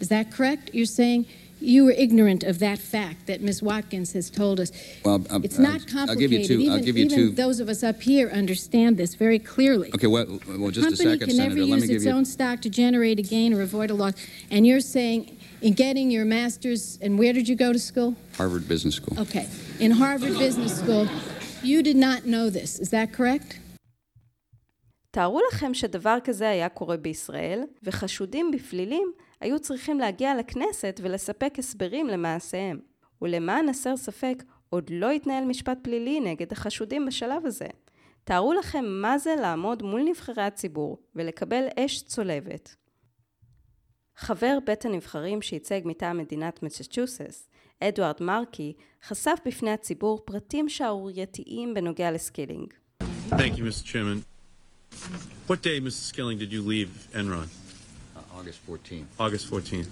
Is that correct? You're saying you were ignorant of that fact that Ms. Watkins has told us. Well, uh, It's uh, not I'll complicated. give you two. Even, I'll give you even two. those of us up here understand this very clearly. Okay, well, well just a company second, can never Senator. Let use me give its you. own stock to generate a gain or avoid a loss. And you're saying, in getting your master's, and where did you go to school? Harvard Business School. Okay, in Harvard Business School, you did not know this. Is that correct? תארו לכם שדבר כזה היה קורה בישראל, וחשודים בפלילים היו צריכים להגיע לכנסת ולספק הסברים למעשיהם. ולמען הסר ספק, עוד לא התנהל משפט פלילי נגד החשודים בשלב הזה. תארו לכם מה זה לעמוד מול נבחרי הציבור ולקבל אש צולבת. חבר בית הנבחרים שייצג מטעם מדינת מסצ'וסטס, אדוארד מרקי, חשף בפני הציבור פרטים שערורייתיים בנוגע לסקילינג. Thank you, Mr. Chairman. What day, Mrs. Skilling, did you leave Enron? August 14th. August 14th.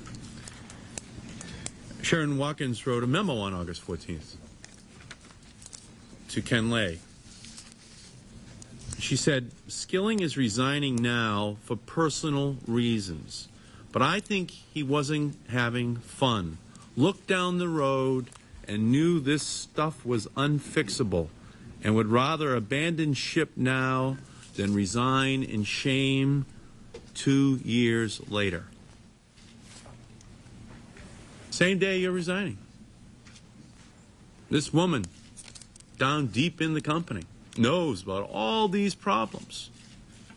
Sharon Watkins wrote a memo on August 14th to Ken Lay. She said, Skilling is resigning now for personal reasons, but I think he wasn't having fun. Looked down the road and knew this stuff was unfixable and would rather abandon ship now than resign in shame two years later. Same day you're resigning. This woman, down deep in the company, knows about all these problems,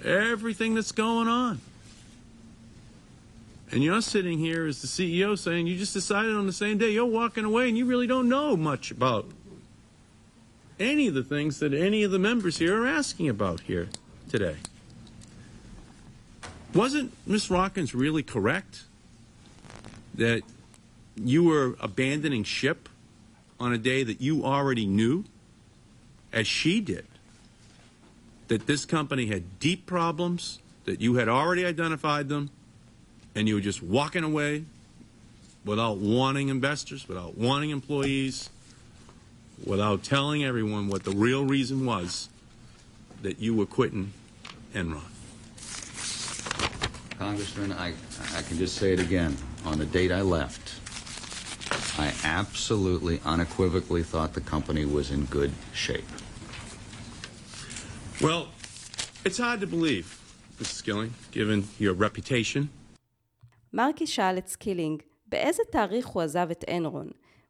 everything that's going on. And you're sitting here as the CEO saying you just decided on the same day you're walking away and you really don't know much about any of the things that any of the members here are asking about here today. Wasn't Miss Rockins really correct that you were abandoning ship on a day that you already knew, as she did, that this company had deep problems, that you had already identified them, and you were just walking away without warning investors, without warning employees, without telling everyone what the real reason was that you were quitting Enron. Congressman, I, I can just say it again. On the date I left, I absolutely, unequivocally thought the company was in good shape. Well, it's hard to believe, Mr. Skilling, given your reputation. מרקי שאל את סקילינג באיזה תאריך הוא עזב את אנרון,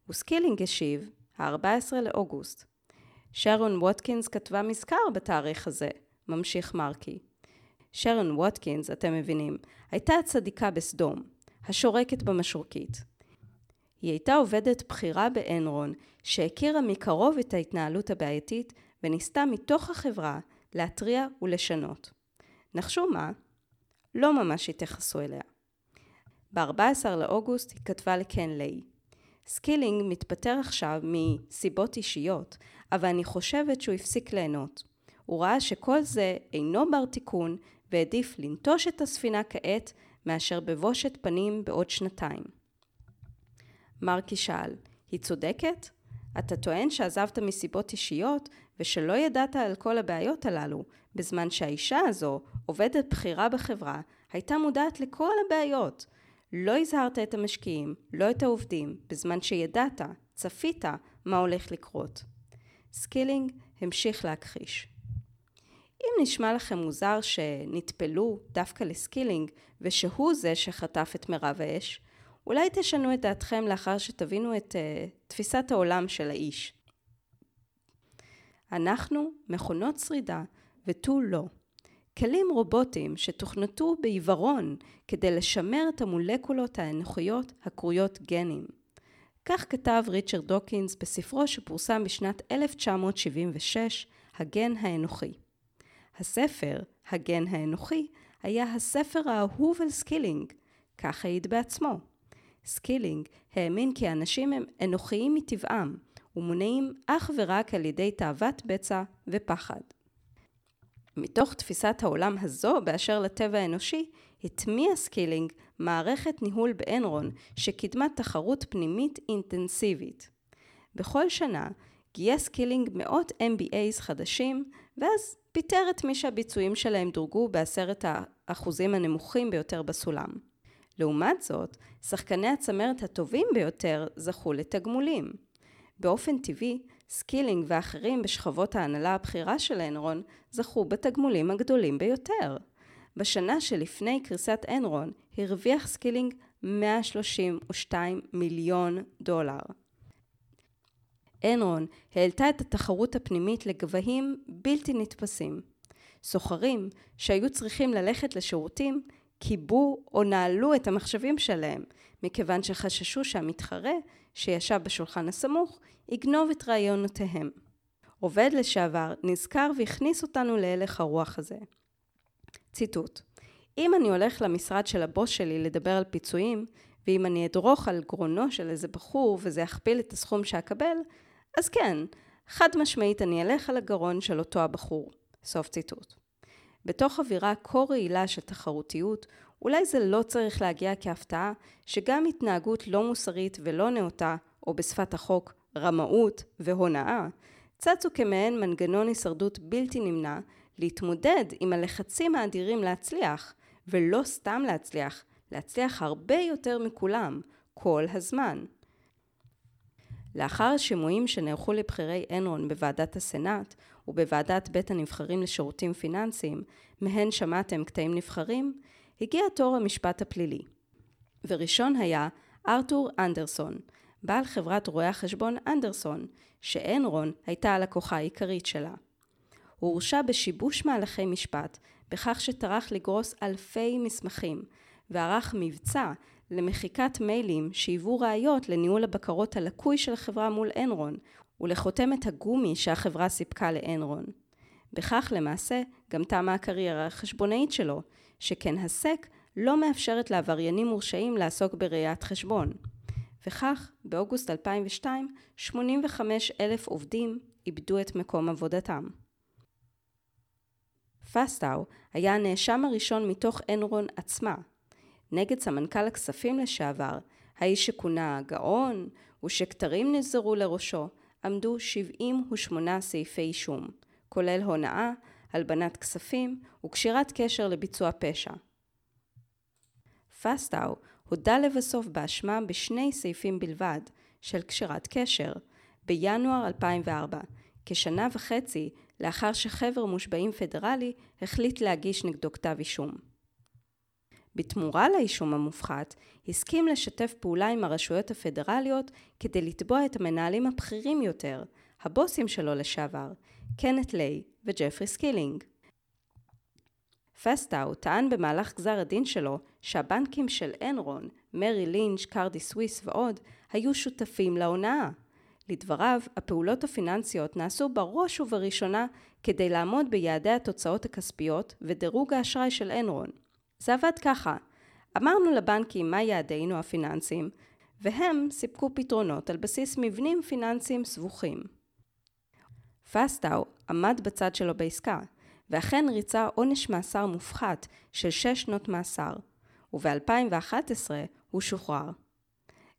וסקילינג השיב, ה-14 לאוגוסט. שרון ווטקינס כתבה מזכר בתאריך הזה, ממשיך מרקי. שרון ווטקינס, אתם מבינים, הייתה הצדיקה בסדום, השורקת במשרוקית. היא הייתה עובדת בכירה באנרון, שהכירה מקרוב את ההתנהלות הבעייתית, וניסתה מתוך החברה להתריע ולשנות. נחשו מה? לא ממש התייחסו אליה. ב-14 לאוגוסט היא כתבה לקן ליי. סקילינג מתפטר עכשיו מסיבות אישיות, אבל אני חושבת שהוא הפסיק ליהנות. הוא ראה שכל זה אינו בר תיקון, והעדיף לנטוש את הספינה כעת, מאשר בבושת פנים בעוד שנתיים. מרקי שאל, היא צודקת? אתה טוען שעזבת מסיבות אישיות ושלא ידעת על כל הבעיות הללו, בזמן שהאישה הזו, עובדת בכירה בחברה, הייתה מודעת לכל הבעיות. לא הזהרת את המשקיעים, לא את העובדים, בזמן שידעת, צפית, מה הולך לקרות. סקילינג המשיך להכחיש. אם נשמע לכם מוזר שנטפלו דווקא לסקילינג ושהוא זה שחטף את מירב האש, אולי תשנו את דעתכם לאחר שתבינו את uh, תפיסת העולם של האיש. אנחנו מכונות שרידה ותו לא. כלים רובוטיים שתוכנתו בעיוורון כדי לשמר את המולקולות האנוכיות הקרויות גנים. כך כתב ריצ'רד דוקינס בספרו שפורסם בשנת 1976, הגן האנוכי. הספר, הגן האנוכי, היה הספר האהוב על סקילינג, כך העיד בעצמו. סקילינג האמין כי אנשים הם אנוכיים מטבעם ומונעים אך ורק על ידי תאוות בצע ופחד. מתוך תפיסת העולם הזו באשר לטבע האנושי, הטמיע סקילינג מערכת ניהול באנרון שקידמה תחרות פנימית אינטנסיבית. בכל שנה גייס סקילינג מאות MBAs חדשים, ואז פיטר את מי שהביצועים שלהם דורגו בעשרת האחוזים הנמוכים ביותר בסולם. לעומת זאת, שחקני הצמרת הטובים ביותר זכו לתגמולים. באופן טבעי, סקילינג ואחרים בשכבות ההנהלה הבכירה של אנרון זכו בתגמולים הגדולים ביותר. בשנה שלפני קריסת אנרון הרוויח סקילינג 132 מיליון דולר. אנרון העלתה את התחרות הפנימית לגבהים בלתי נתפסים. סוחרים שהיו צריכים ללכת לשירותים כיבו או נעלו את המחשבים שלהם, מכיוון שחששו שהמתחרה, שישב בשולחן הסמוך, יגנוב את רעיונותיהם. עובד לשעבר נזכר והכניס אותנו להלך הרוח הזה. ציטוט: אם אני הולך למשרד של הבוס שלי לדבר על פיצויים, ואם אני אדרוך על גרונו של איזה בחור וזה יכפיל את הסכום שאקבל, אז כן, חד משמעית אני אלך על הגרון של אותו הבחור. סוף ציטוט. בתוך אווירה כה רעילה של תחרותיות, אולי זה לא צריך להגיע כהפתעה שגם התנהגות לא מוסרית ולא נאותה, או בשפת החוק, רמאות והונאה, צצו כמעין מנגנון הישרדות בלתי נמנע להתמודד עם הלחצים האדירים להצליח, ולא סתם להצליח, להצליח הרבה יותר מכולם, כל הזמן. לאחר השימועים שנערכו לבכירי אנרון בוועדת הסנאט ובוועדת בית הנבחרים לשירותים פיננסיים, מהן שמעתם קטעים נבחרים, הגיע תור המשפט הפלילי. וראשון היה ארתור אנדרסון, בעל חברת רואי החשבון אנדרסון, שאנרון הייתה הלקוחה העיקרית שלה. הוא הורשע בשיבוש מהלכי משפט, בכך שטרח לגרוס אלפי מסמכים, וערך מבצע למחיקת מיילים שהיוו ראיות לניהול הבקרות הלקוי של החברה מול אנרון, ולחותמת הגומי שהחברה סיפקה לאנרון. בכך למעשה גם תמה הקריירה החשבונאית שלו, שכן הסק לא מאפשרת לעבריינים מורשעים לעסוק בראיית חשבון. וכך, באוגוסט 2002, 85 אלף עובדים איבדו את מקום עבודתם. פסטאו היה הנאשם הראשון מתוך אנרון עצמה, נגד סמנכ"ל הכספים לשעבר, האיש שכונה גאון ושכתרים נזרו לראשו, עמדו 78 סעיפי אישום, כולל הונאה, הלבנת כספים וקשירת קשר לביצוע פשע. פסטאו הודה לבסוף באשמה בשני סעיפים בלבד של קשירת קשר, בינואר 2004, כשנה וחצי לאחר שחבר מושבעים פדרלי החליט להגיש נגדו כתב אישום. בתמורה לאישום המופחת, הסכים לשתף פעולה עם הרשויות הפדרליות כדי לתבוע את המנהלים הבכירים יותר, הבוסים שלו לשעבר, קנט ליי וג'פרי סקילינג. פסטאו טען במהלך גזר הדין שלו שהבנקים של אנרון, מריל לינץ', קרדי סוויס ועוד, היו שותפים להונאה. לדבריו, הפעולות הפיננסיות נעשו בראש ובראשונה כדי לעמוד ביעדי התוצאות הכספיות ודירוג האשראי של אנרון. זה עבד ככה, אמרנו לבנקים מה יעדינו הפיננסיים, והם סיפקו פתרונות על בסיס מבנים פיננסיים סבוכים. פסטאו עמד בצד שלו בעסקה, ואכן ריצה עונש מאסר מופחת של 6 שנות מאסר, וב-2011 הוא שוחרר.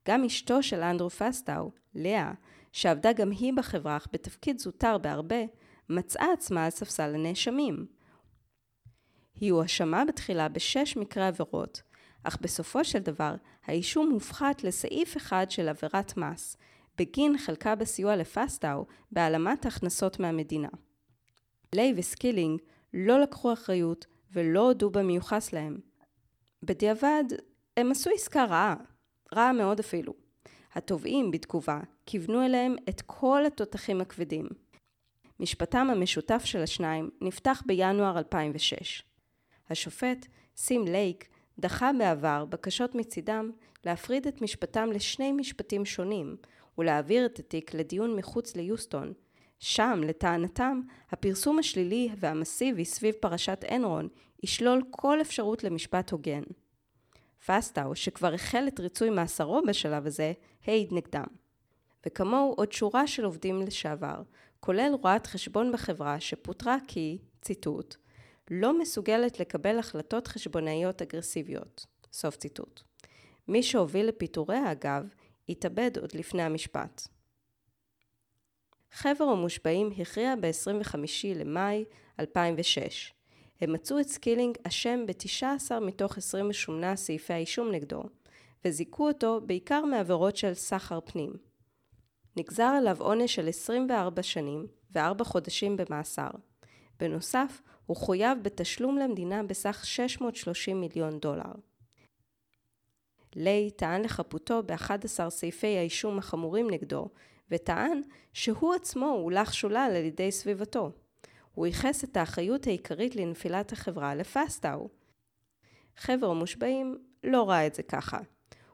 גם אשתו של אנדרו פסטאו, לאה, שעבדה גם היא בחברה בתפקיד זוטר בהרבה, מצאה עצמה על ספסל הנאשמים. היא הואשמה בתחילה בשש מקרי עבירות, אך בסופו של דבר האישום הופחת לסעיף אחד של עבירת מס, בגין חלקה בסיוע לפסטאו בהעלמת הכנסות מהמדינה. ליי וסקילינג לא לקחו אחריות ולא הודו במיוחס להם. בדיעבד, הם עשו עסקה רעה, רעה מאוד אפילו. התובעים, בתגובה, כיוונו אליהם את כל התותחים הכבדים. משפטם המשותף של השניים נפתח בינואר 2006. השופט, סים לייק, דחה בעבר בקשות מצידם להפריד את משפטם לשני משפטים שונים ולהעביר את התיק לדיון מחוץ ליוסטון. שם, לטענתם, הפרסום השלילי והמסיבי סביב פרשת אנרון ישלול כל אפשרות למשפט הוגן. פסטאו, שכבר החל את ריצוי מאסרו בשלב הזה, העיד נגדם. וכמוהו עוד שורה של עובדים לשעבר, כולל רואת חשבון בחברה שפוטרה כי, ציטוט, לא מסוגלת לקבל החלטות חשבונאיות אגרסיביות. סוף ציטוט. מי שהוביל לפיטוריה, אגב, התאבד עוד לפני המשפט. חבר המושבעים הכריע ב-25 למאי 2006. הם מצאו את סקילינג אשם ב-19 מתוך 28 סעיפי האישום נגדו, וזיכו אותו בעיקר מעבירות של סחר פנים. נגזר עליו עונש של 24 שנים ו-4 חודשים במאסר. בנוסף, הוא חויב בתשלום למדינה בסך 630 מיליון דולר. ליי טען לחפותו ב-11 סעיפי האישום החמורים נגדו, וטען שהוא עצמו הולך שולל על ידי סביבתו. הוא ייחס את האחריות העיקרית לנפילת החברה לפסטאו. חבר המושבעים לא ראה את זה ככה.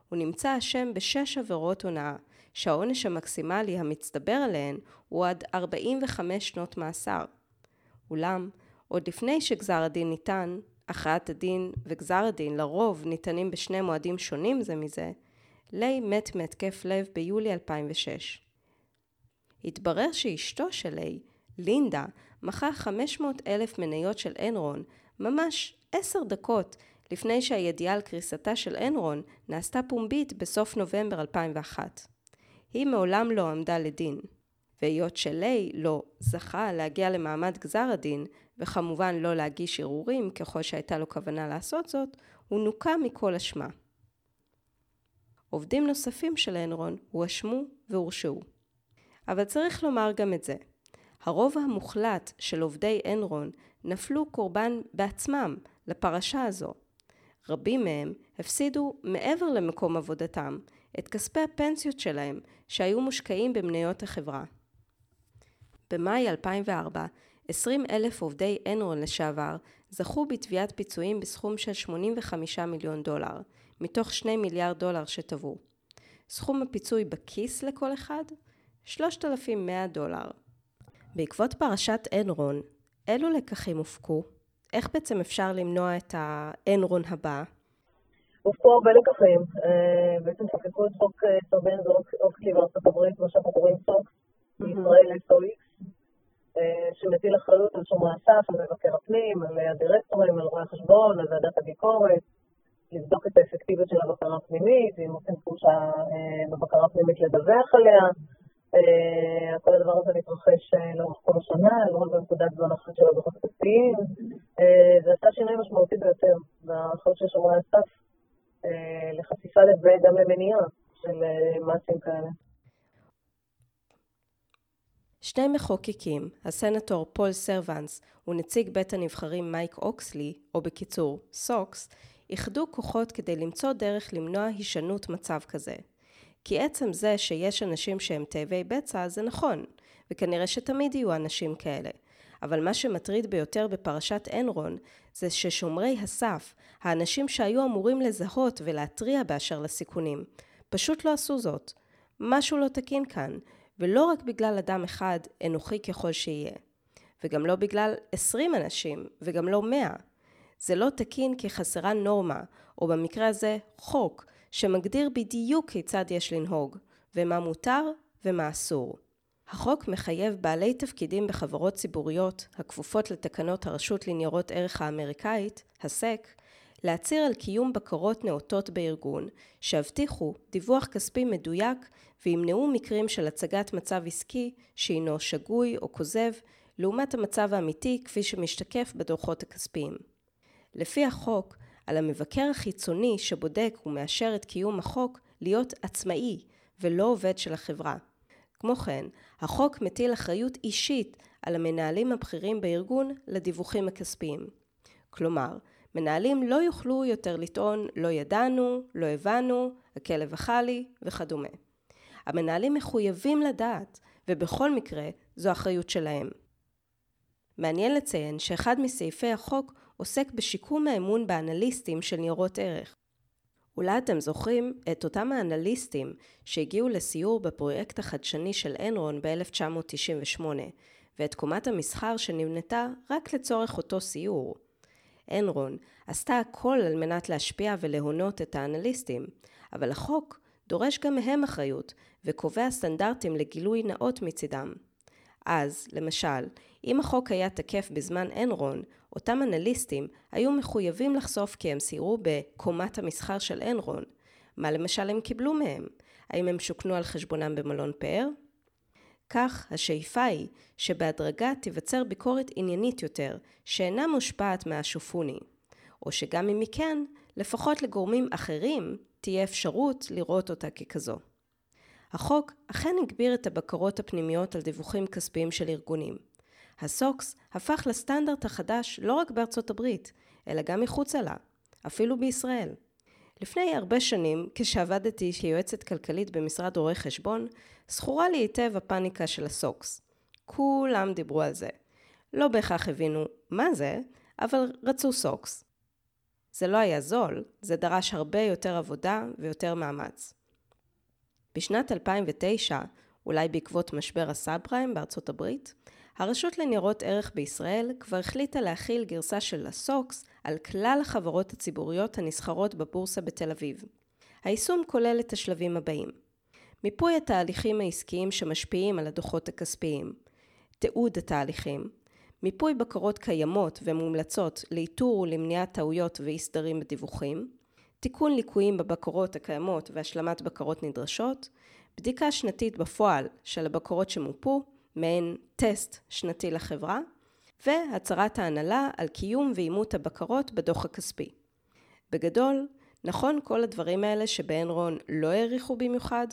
הוא נמצא אשם בשש עבירות הונאה, שהעונש המקסימלי המצטבר עליהן הוא עד 45 שנות מאסר. אולם, עוד לפני שגזר הדין ניתן, הכרעת הדין וגזר הדין לרוב ניתנים בשני מועדים שונים זה מזה, ליי מת מהתקף לב ביולי 2006. התברר שאשתו של ליי, לינדה, מכר 500 אלף מניות של אנרון ממש עשר דקות לפני שהידיעה על קריסתה של אנרון נעשתה פומבית בסוף נובמבר 2001. היא מעולם לא עמדה לדין. והיות שליי לא זכה להגיע למעמד גזר הדין, וכמובן לא להגיש ערעורים ככל שהייתה לו כוונה לעשות זאת, הוא נוקה מכל אשמה. עובדים נוספים של אנרון הואשמו והורשעו. אבל צריך לומר גם את זה. הרוב המוחלט של עובדי אנרון נפלו קורבן בעצמם לפרשה הזו. רבים מהם הפסידו מעבר למקום עבודתם את כספי הפנסיות שלהם שהיו מושקעים במניות החברה. במאי 2004, 20 אלף עובדי אנרון לשעבר זכו בתביעת פיצויים בסכום של 85 מיליון דולר, מתוך 2 מיליארד דולר שטבעו. סכום הפיצוי בכיס לכל אחד? 3,100 דולר. בעקבות פרשת אנרון, אילו לקחים הופקו? איך בעצם אפשר למנוע את האנרון הבא? הופקו הרבה לקחים. אה, בעצם חוקקו את חוק סרבנס אוקסלי בארצות הברית, מה שאנחנו קוראים סוקס, בישראל SOX, אה, שמטיל אחריות על שומרי הסף, על מבקר הפנים, על הדירקטורים, על רואי החשבון, על ועדת הביקורת, לבדוק את האפקטיביות של הבקרה הפנימית, ואם עושים חולשה אה, בבקרה הפנימית לדווח עליה. אה, כל הדבר הזה מתרחש לאורך כל השנה, לא רק בנקודת זמן אחת של הדוחות הכספיים. זה עשה שינוי משמעותי ביותר באחריות של שומרי הסף לחשיפה וגם למניעה של מעשים כאלה. שני מחוקקים, הסנטור פול סרבנס ונציג בית הנבחרים מייק אוקסלי, או בקיצור, סוקס, איחדו כוחות כדי למצוא דרך למנוע הישנות מצב כזה. כי עצם זה שיש אנשים שהם תאבי בצע זה נכון, וכנראה שתמיד יהיו אנשים כאלה. אבל מה שמטריד ביותר בפרשת אנרון, זה ששומרי הסף, האנשים שהיו אמורים לזהות ולהתריע באשר לסיכונים, פשוט לא עשו זאת. משהו לא תקין כאן, ולא רק בגלל אדם אחד, אנוכי ככל שיהיה. וגם לא בגלל 20 אנשים, וגם לא 100. זה לא תקין כי חסרה נורמה, או במקרה הזה חוק, שמגדיר בדיוק כיצד יש לנהוג, ומה מותר ומה אסור. החוק מחייב בעלי תפקידים בחברות ציבוריות הכפופות לתקנות הרשות לניירות ערך האמריקאית, הסק, להצהיר על קיום בקרות נאותות בארגון, שיבטיחו דיווח כספי מדויק וימנעו מקרים של הצגת מצב עסקי שהינו שגוי או כוזב, לעומת המצב האמיתי כפי שמשתקף בדוחות הכספיים. לפי החוק, על המבקר החיצוני שבודק ומאשר את קיום החוק להיות עצמאי ולא עובד של החברה. כמו כן, החוק מטיל אחריות אישית על המנהלים הבכירים בארגון לדיווחים הכספיים. כלומר, מנהלים לא יוכלו יותר לטעון לא ידענו, לא הבנו, הכלב אכל לי וכדומה. המנהלים מחויבים לדעת, ובכל מקרה זו אחריות שלהם. מעניין לציין שאחד מסעיפי החוק עוסק בשיקום האמון באנליסטים של ניירות ערך. אולי אתם זוכרים את אותם האנליסטים שהגיעו לסיור בפרויקט החדשני של אנרון ב-1998, ואת קומת המסחר שנבנתה רק לצורך אותו סיור. אנרון עשתה הכל על מנת להשפיע ולהונות את האנליסטים, אבל החוק דורש גם מהם אחריות, וקובע סטנדרטים לגילוי נאות מצידם. אז, למשל, אם החוק היה תקף בזמן אנרון, אותם אנליסטים היו מחויבים לחשוף כי הם סיירו בקומת המסחר של אנרון. מה למשל הם קיבלו מהם? האם הם שוכנו על חשבונם במלון פאר? כך, השאיפה היא שבהדרגה תיווצר ביקורת עניינית יותר, שאינה מושפעת מהשופוני. או שגם אם היא כן, לפחות לגורמים אחרים תהיה אפשרות לראות אותה ככזו. החוק אכן הגביר את הבקרות הפנימיות על דיווחים כספיים של ארגונים. הסוקס הפך לסטנדרט החדש לא רק בארצות הברית, אלא גם מחוצה לה, אפילו בישראל. לפני הרבה שנים, כשעבדתי כיועצת כלכלית במשרד רואי חשבון, זכורה לי היטב הפאניקה של הסוקס. כולם דיברו על זה. לא בהכרח הבינו מה זה, אבל רצו סוקס. זה לא היה זול, זה דרש הרבה יותר עבודה ויותר מאמץ. בשנת 2009, אולי בעקבות משבר הסאב פריים בארצות הברית, הרשות לניירות ערך בישראל כבר החליטה להכיל גרסה של הסוקס על כלל החברות הציבוריות הנסחרות בבורסה בתל אביב. היישום כולל את השלבים הבאים. מיפוי התהליכים העסקיים שמשפיעים על הדוחות הכספיים, תיעוד התהליכים, מיפוי בקרות קיימות ומומלצות לאיתור ולמניעת טעויות ואי סדרים בדיווחים, תיקון ליקויים בבקרות הקיימות והשלמת בקרות נדרשות, בדיקה שנתית בפועל של הבקרות שמופו, מעין טסט שנתי לחברה, והצהרת ההנהלה על קיום ואימות הבקרות בדוח הכספי. בגדול, נכון כל הדברים האלה שבאנרון לא העריכו במיוחד,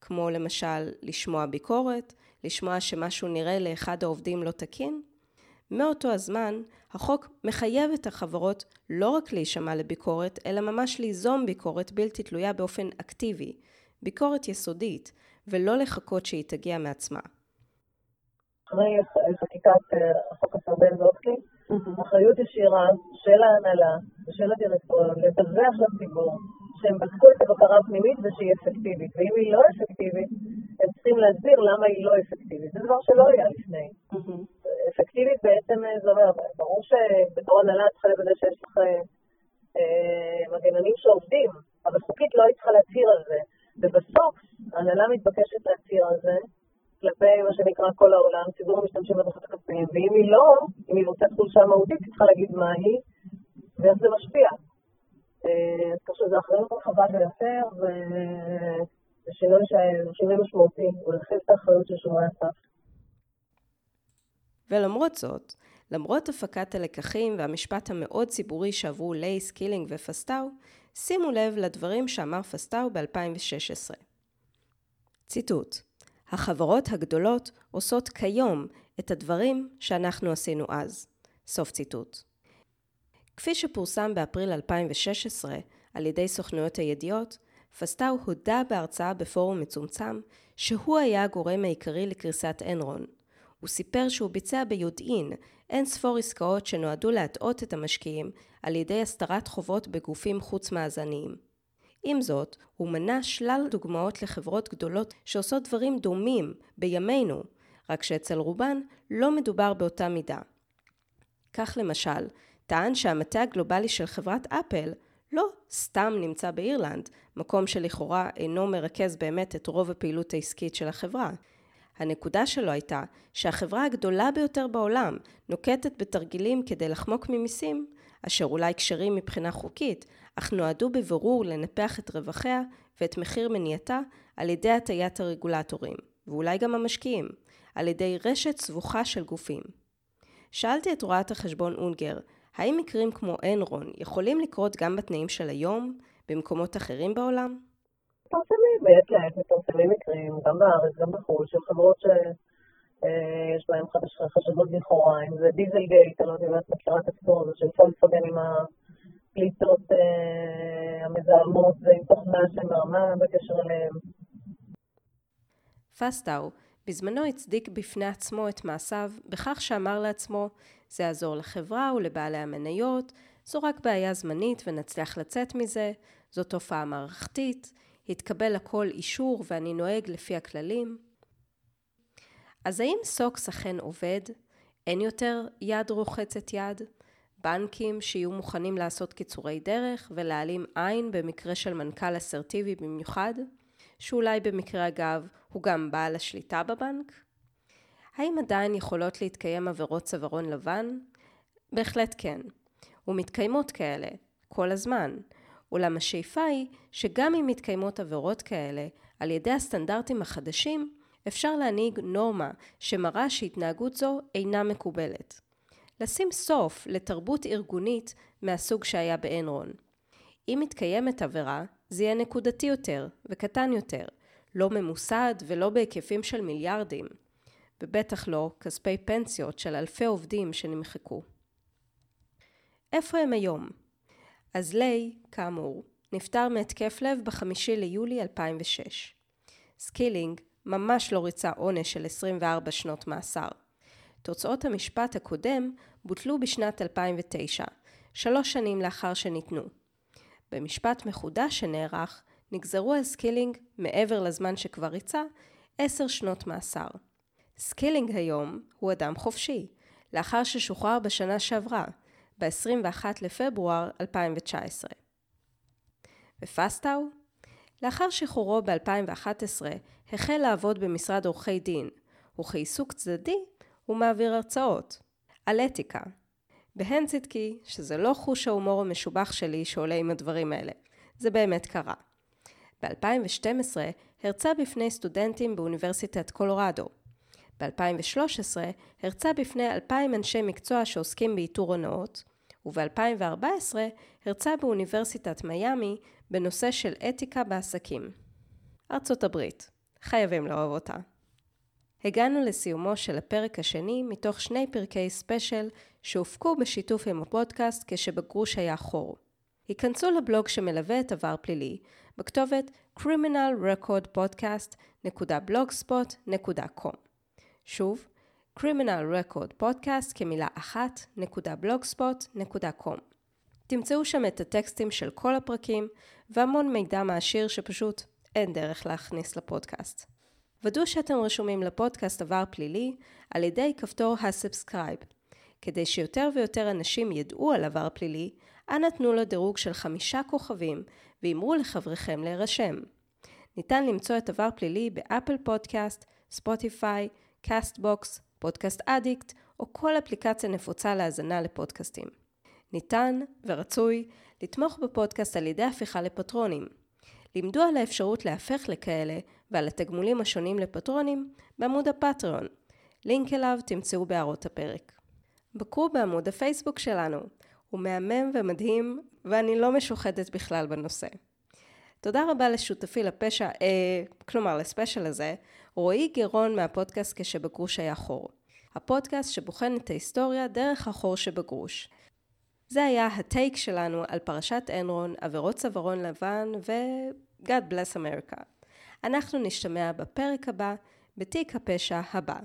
כמו למשל לשמוע ביקורת, לשמוע שמשהו נראה לאחד העובדים לא תקין, מאותו הזמן, החוק מחייב את החברות לא רק להישמע לביקורת, אלא ממש ליזום ביקורת בלתי תלויה באופן אקטיבי, ביקורת יסודית, ולא לחכות שהיא תגיע מעצמה. אחרי חקיקת אה, החוק הסרבן זוצקי, אחריות ישירה של ההנהלה ושל הדירקטוריון לדווח לציבור שהם בדקו את הבקרה הפנימית ושהיא אפקטיבית, ואם היא לא אפקטיבית, הם צריכים להסביר למה היא לא אפקטיבית. זה דבר שלא היה לפני. אפקטיבית בעצם, זה אומר, ברור שבתור הנהלה צריכה לוודא שיש לך אה, מגננים שעובדים, אבל חוקית לא היית צריכה להצהיר על זה. ובסוף, ההנהלה מתבקשת להצהיר על זה, כלפי מה שנקרא כל העולם, ציבור המשתמשים בדוחות הכספיים, ואם היא לא, אם היא מוצאת חולשה מהותית, היא צריכה להגיד מה היא ואיך זה משפיע. אה, אז כך שזו אחריות רחבה ביותר, ושינוי משמעותי, הוא להרחיב את האחריות של שומרי הסף. ולמרות זאת, למרות הפקת הלקחים והמשפט המאוד ציבורי שעברו ליי, סקילינג ופסטאו, שימו לב לדברים שאמר פסטאו ב-2016. ציטוט: החברות הגדולות עושות כיום את הדברים שאנחנו עשינו אז. סוף ציטוט. כפי שפורסם באפריל 2016 על ידי סוכנויות הידיעות, פסטאו הודה בהרצאה בפורום מצומצם שהוא היה הגורם העיקרי לקריסת אנרון. הוא סיפר שהוא ביצע ביודעין אין ספור עסקאות שנועדו להטעות את המשקיעים על ידי הסתרת חובות בגופים חוץ מאזניים. עם זאת, הוא מנה שלל דוגמאות לחברות גדולות שעושות דברים דומים בימינו, רק שאצל רובן לא מדובר באותה מידה. כך למשל, טען שהמטה הגלובלי של חברת אפל לא סתם נמצא באירלנד, מקום שלכאורה אינו מרכז באמת את רוב הפעילות העסקית של החברה. הנקודה שלו הייתה שהחברה הגדולה ביותר בעולם נוקטת בתרגילים כדי לחמוק ממיסים, אשר אולי כשרים מבחינה חוקית, אך נועדו בבירור לנפח את רווחיה ואת מחיר מניעתה על ידי הטיית הרגולטורים, ואולי גם המשקיעים, על ידי רשת סבוכה של גופים. שאלתי את רואת החשבון אונגר, האם מקרים כמו אנרון יכולים לקרות גם בתנאים של היום, במקומות אחרים בעולם? מתפרסמים בעת לעת, מתפרסמים מקרים, גם בארץ, גם בחו"ל, של חברות שיש בהן חשדות לכאורה, אם זה דיזל גייט, אני לא יודעת אם את מכירה את הסיפור הזה של פולקסווגן עם הפליטות אה, המזהמות ועם תוכנה שמרמה בקשר אליהם. פסטאו בזמנו הצדיק בפני עצמו את מעשיו בכך שאמר לעצמו, זה יעזור לחברה ולבעלי המניות, זו רק בעיה זמנית ונצליח לצאת מזה, זו תופעה מערכתית, התקבל הכל אישור ואני נוהג לפי הכללים. אז האם סוקס אכן עובד? אין יותר יד רוחצת יד? בנקים שיהיו מוכנים לעשות קיצורי דרך ולהעלים עין במקרה של מנכ"ל אסרטיבי במיוחד? שאולי במקרה אגב הוא גם בעל השליטה בבנק? האם עדיין יכולות להתקיים עבירות צווארון לבן? בהחלט כן, ומתקיימות כאלה, כל הזמן. אולם השאיפה היא שגם אם מתקיימות עבירות כאלה, על ידי הסטנדרטים החדשים, אפשר להנהיג נורמה שמראה שהתנהגות זו אינה מקובלת. לשים סוף לתרבות ארגונית מהסוג שהיה באנרון. אם מתקיימת עבירה, זה יהיה נקודתי יותר וקטן יותר, לא ממוסד ולא בהיקפים של מיליארדים, ובטח לא כספי פנסיות של אלפי עובדים שנמחקו. איפה הם היום? אז ליי, כאמור, נפטר מהתקף לב בחמישי ליולי 2006. סקילינג ממש לא ריצה עונש של 24 שנות מאסר. תוצאות המשפט הקודם בוטלו בשנת 2009, שלוש שנים לאחר שניתנו. במשפט מחודש שנערך, נגזרו על סקילינג, מעבר לזמן שכבר ריצה, עשר שנות מאסר. סקילינג היום הוא אדם חופשי, לאחר ששוחרר בשנה שעברה, ב-21 לפברואר 2019. ופסטאו? לאחר שחרורו ב-2011 החל לעבוד במשרד עורכי דין, וכעיסוק צדדי הוא מעביר הרצאות על אתיקה, בהן צדק שזה לא חוש ההומור המשובח שלי שעולה עם הדברים האלה. זה באמת קרה. ב-2012 הרצה בפני סטודנטים באוניברסיטת קולורדו. ב-2013 הרצה בפני 2,000 אנשי מקצוע שעוסקים באיתור הונאות, וב-2014 הרצה באוניברסיטת מיאמי בנושא של אתיקה בעסקים. ארצות הברית, חייבים לאהוב אותה. הגענו לסיומו של הפרק השני מתוך שני פרקי ספיישל שהופקו בשיתוף עם הפודקאסט כשבגרוש היה חור. היכנסו לבלוג שמלווה את עבר פלילי בכתובת criminalrecordpodcast.blogspot.com שוב, criminalrecordpodcast כמילה אחת, נקודה blogspot.com תמצאו שם את הטקסטים של כל הפרקים והמון מידע מעשיר שפשוט אין דרך להכניס לפודקאסט. ודאו שאתם רשומים לפודקאסט עבר פלילי על ידי כפתור ה subscribe. כדי שיותר ויותר אנשים ידעו על עבר פלילי, אנא תנו לו דירוג של חמישה כוכבים ואמרו לחבריכם להירשם. ניתן למצוא את עבר פלילי ב Apple Podcast, Spotify, Castbox, Podcast Addict או כל אפליקציה נפוצה להאזנה לפודקאסטים. ניתן ורצוי לתמוך בפודקאסט על ידי הפיכה לפטרונים. למדו על האפשרות להפוך לכאלה ועל התגמולים השונים לפטרונים בעמוד הפטריון. לינק אליו תמצאו בהערות הפרק. בקרו בעמוד הפייסבוק שלנו, הוא מהמם ומדהים ואני לא משוחדת בכלל בנושא. תודה רבה לשותפי לפשע, אה, כלומר לספיישל הזה, רועי גרון מהפודקאסט כשבגרוש היה חור. הפודקאסט שבוחן את ההיסטוריה דרך החור שבגרוש. זה היה הטייק שלנו על פרשת אנרון, עבירות צווארון לבן ו- God bless America. אנחנו נשתמע בפרק הבא, בתיק הפשע הבא.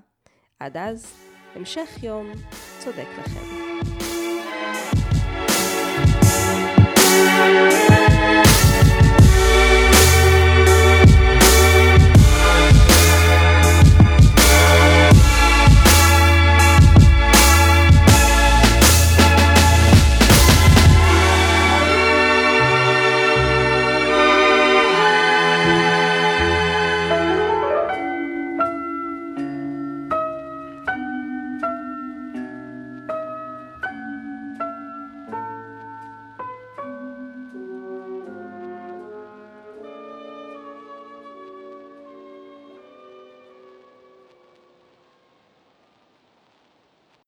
עד אז, המשך יום צודק לכם. thank you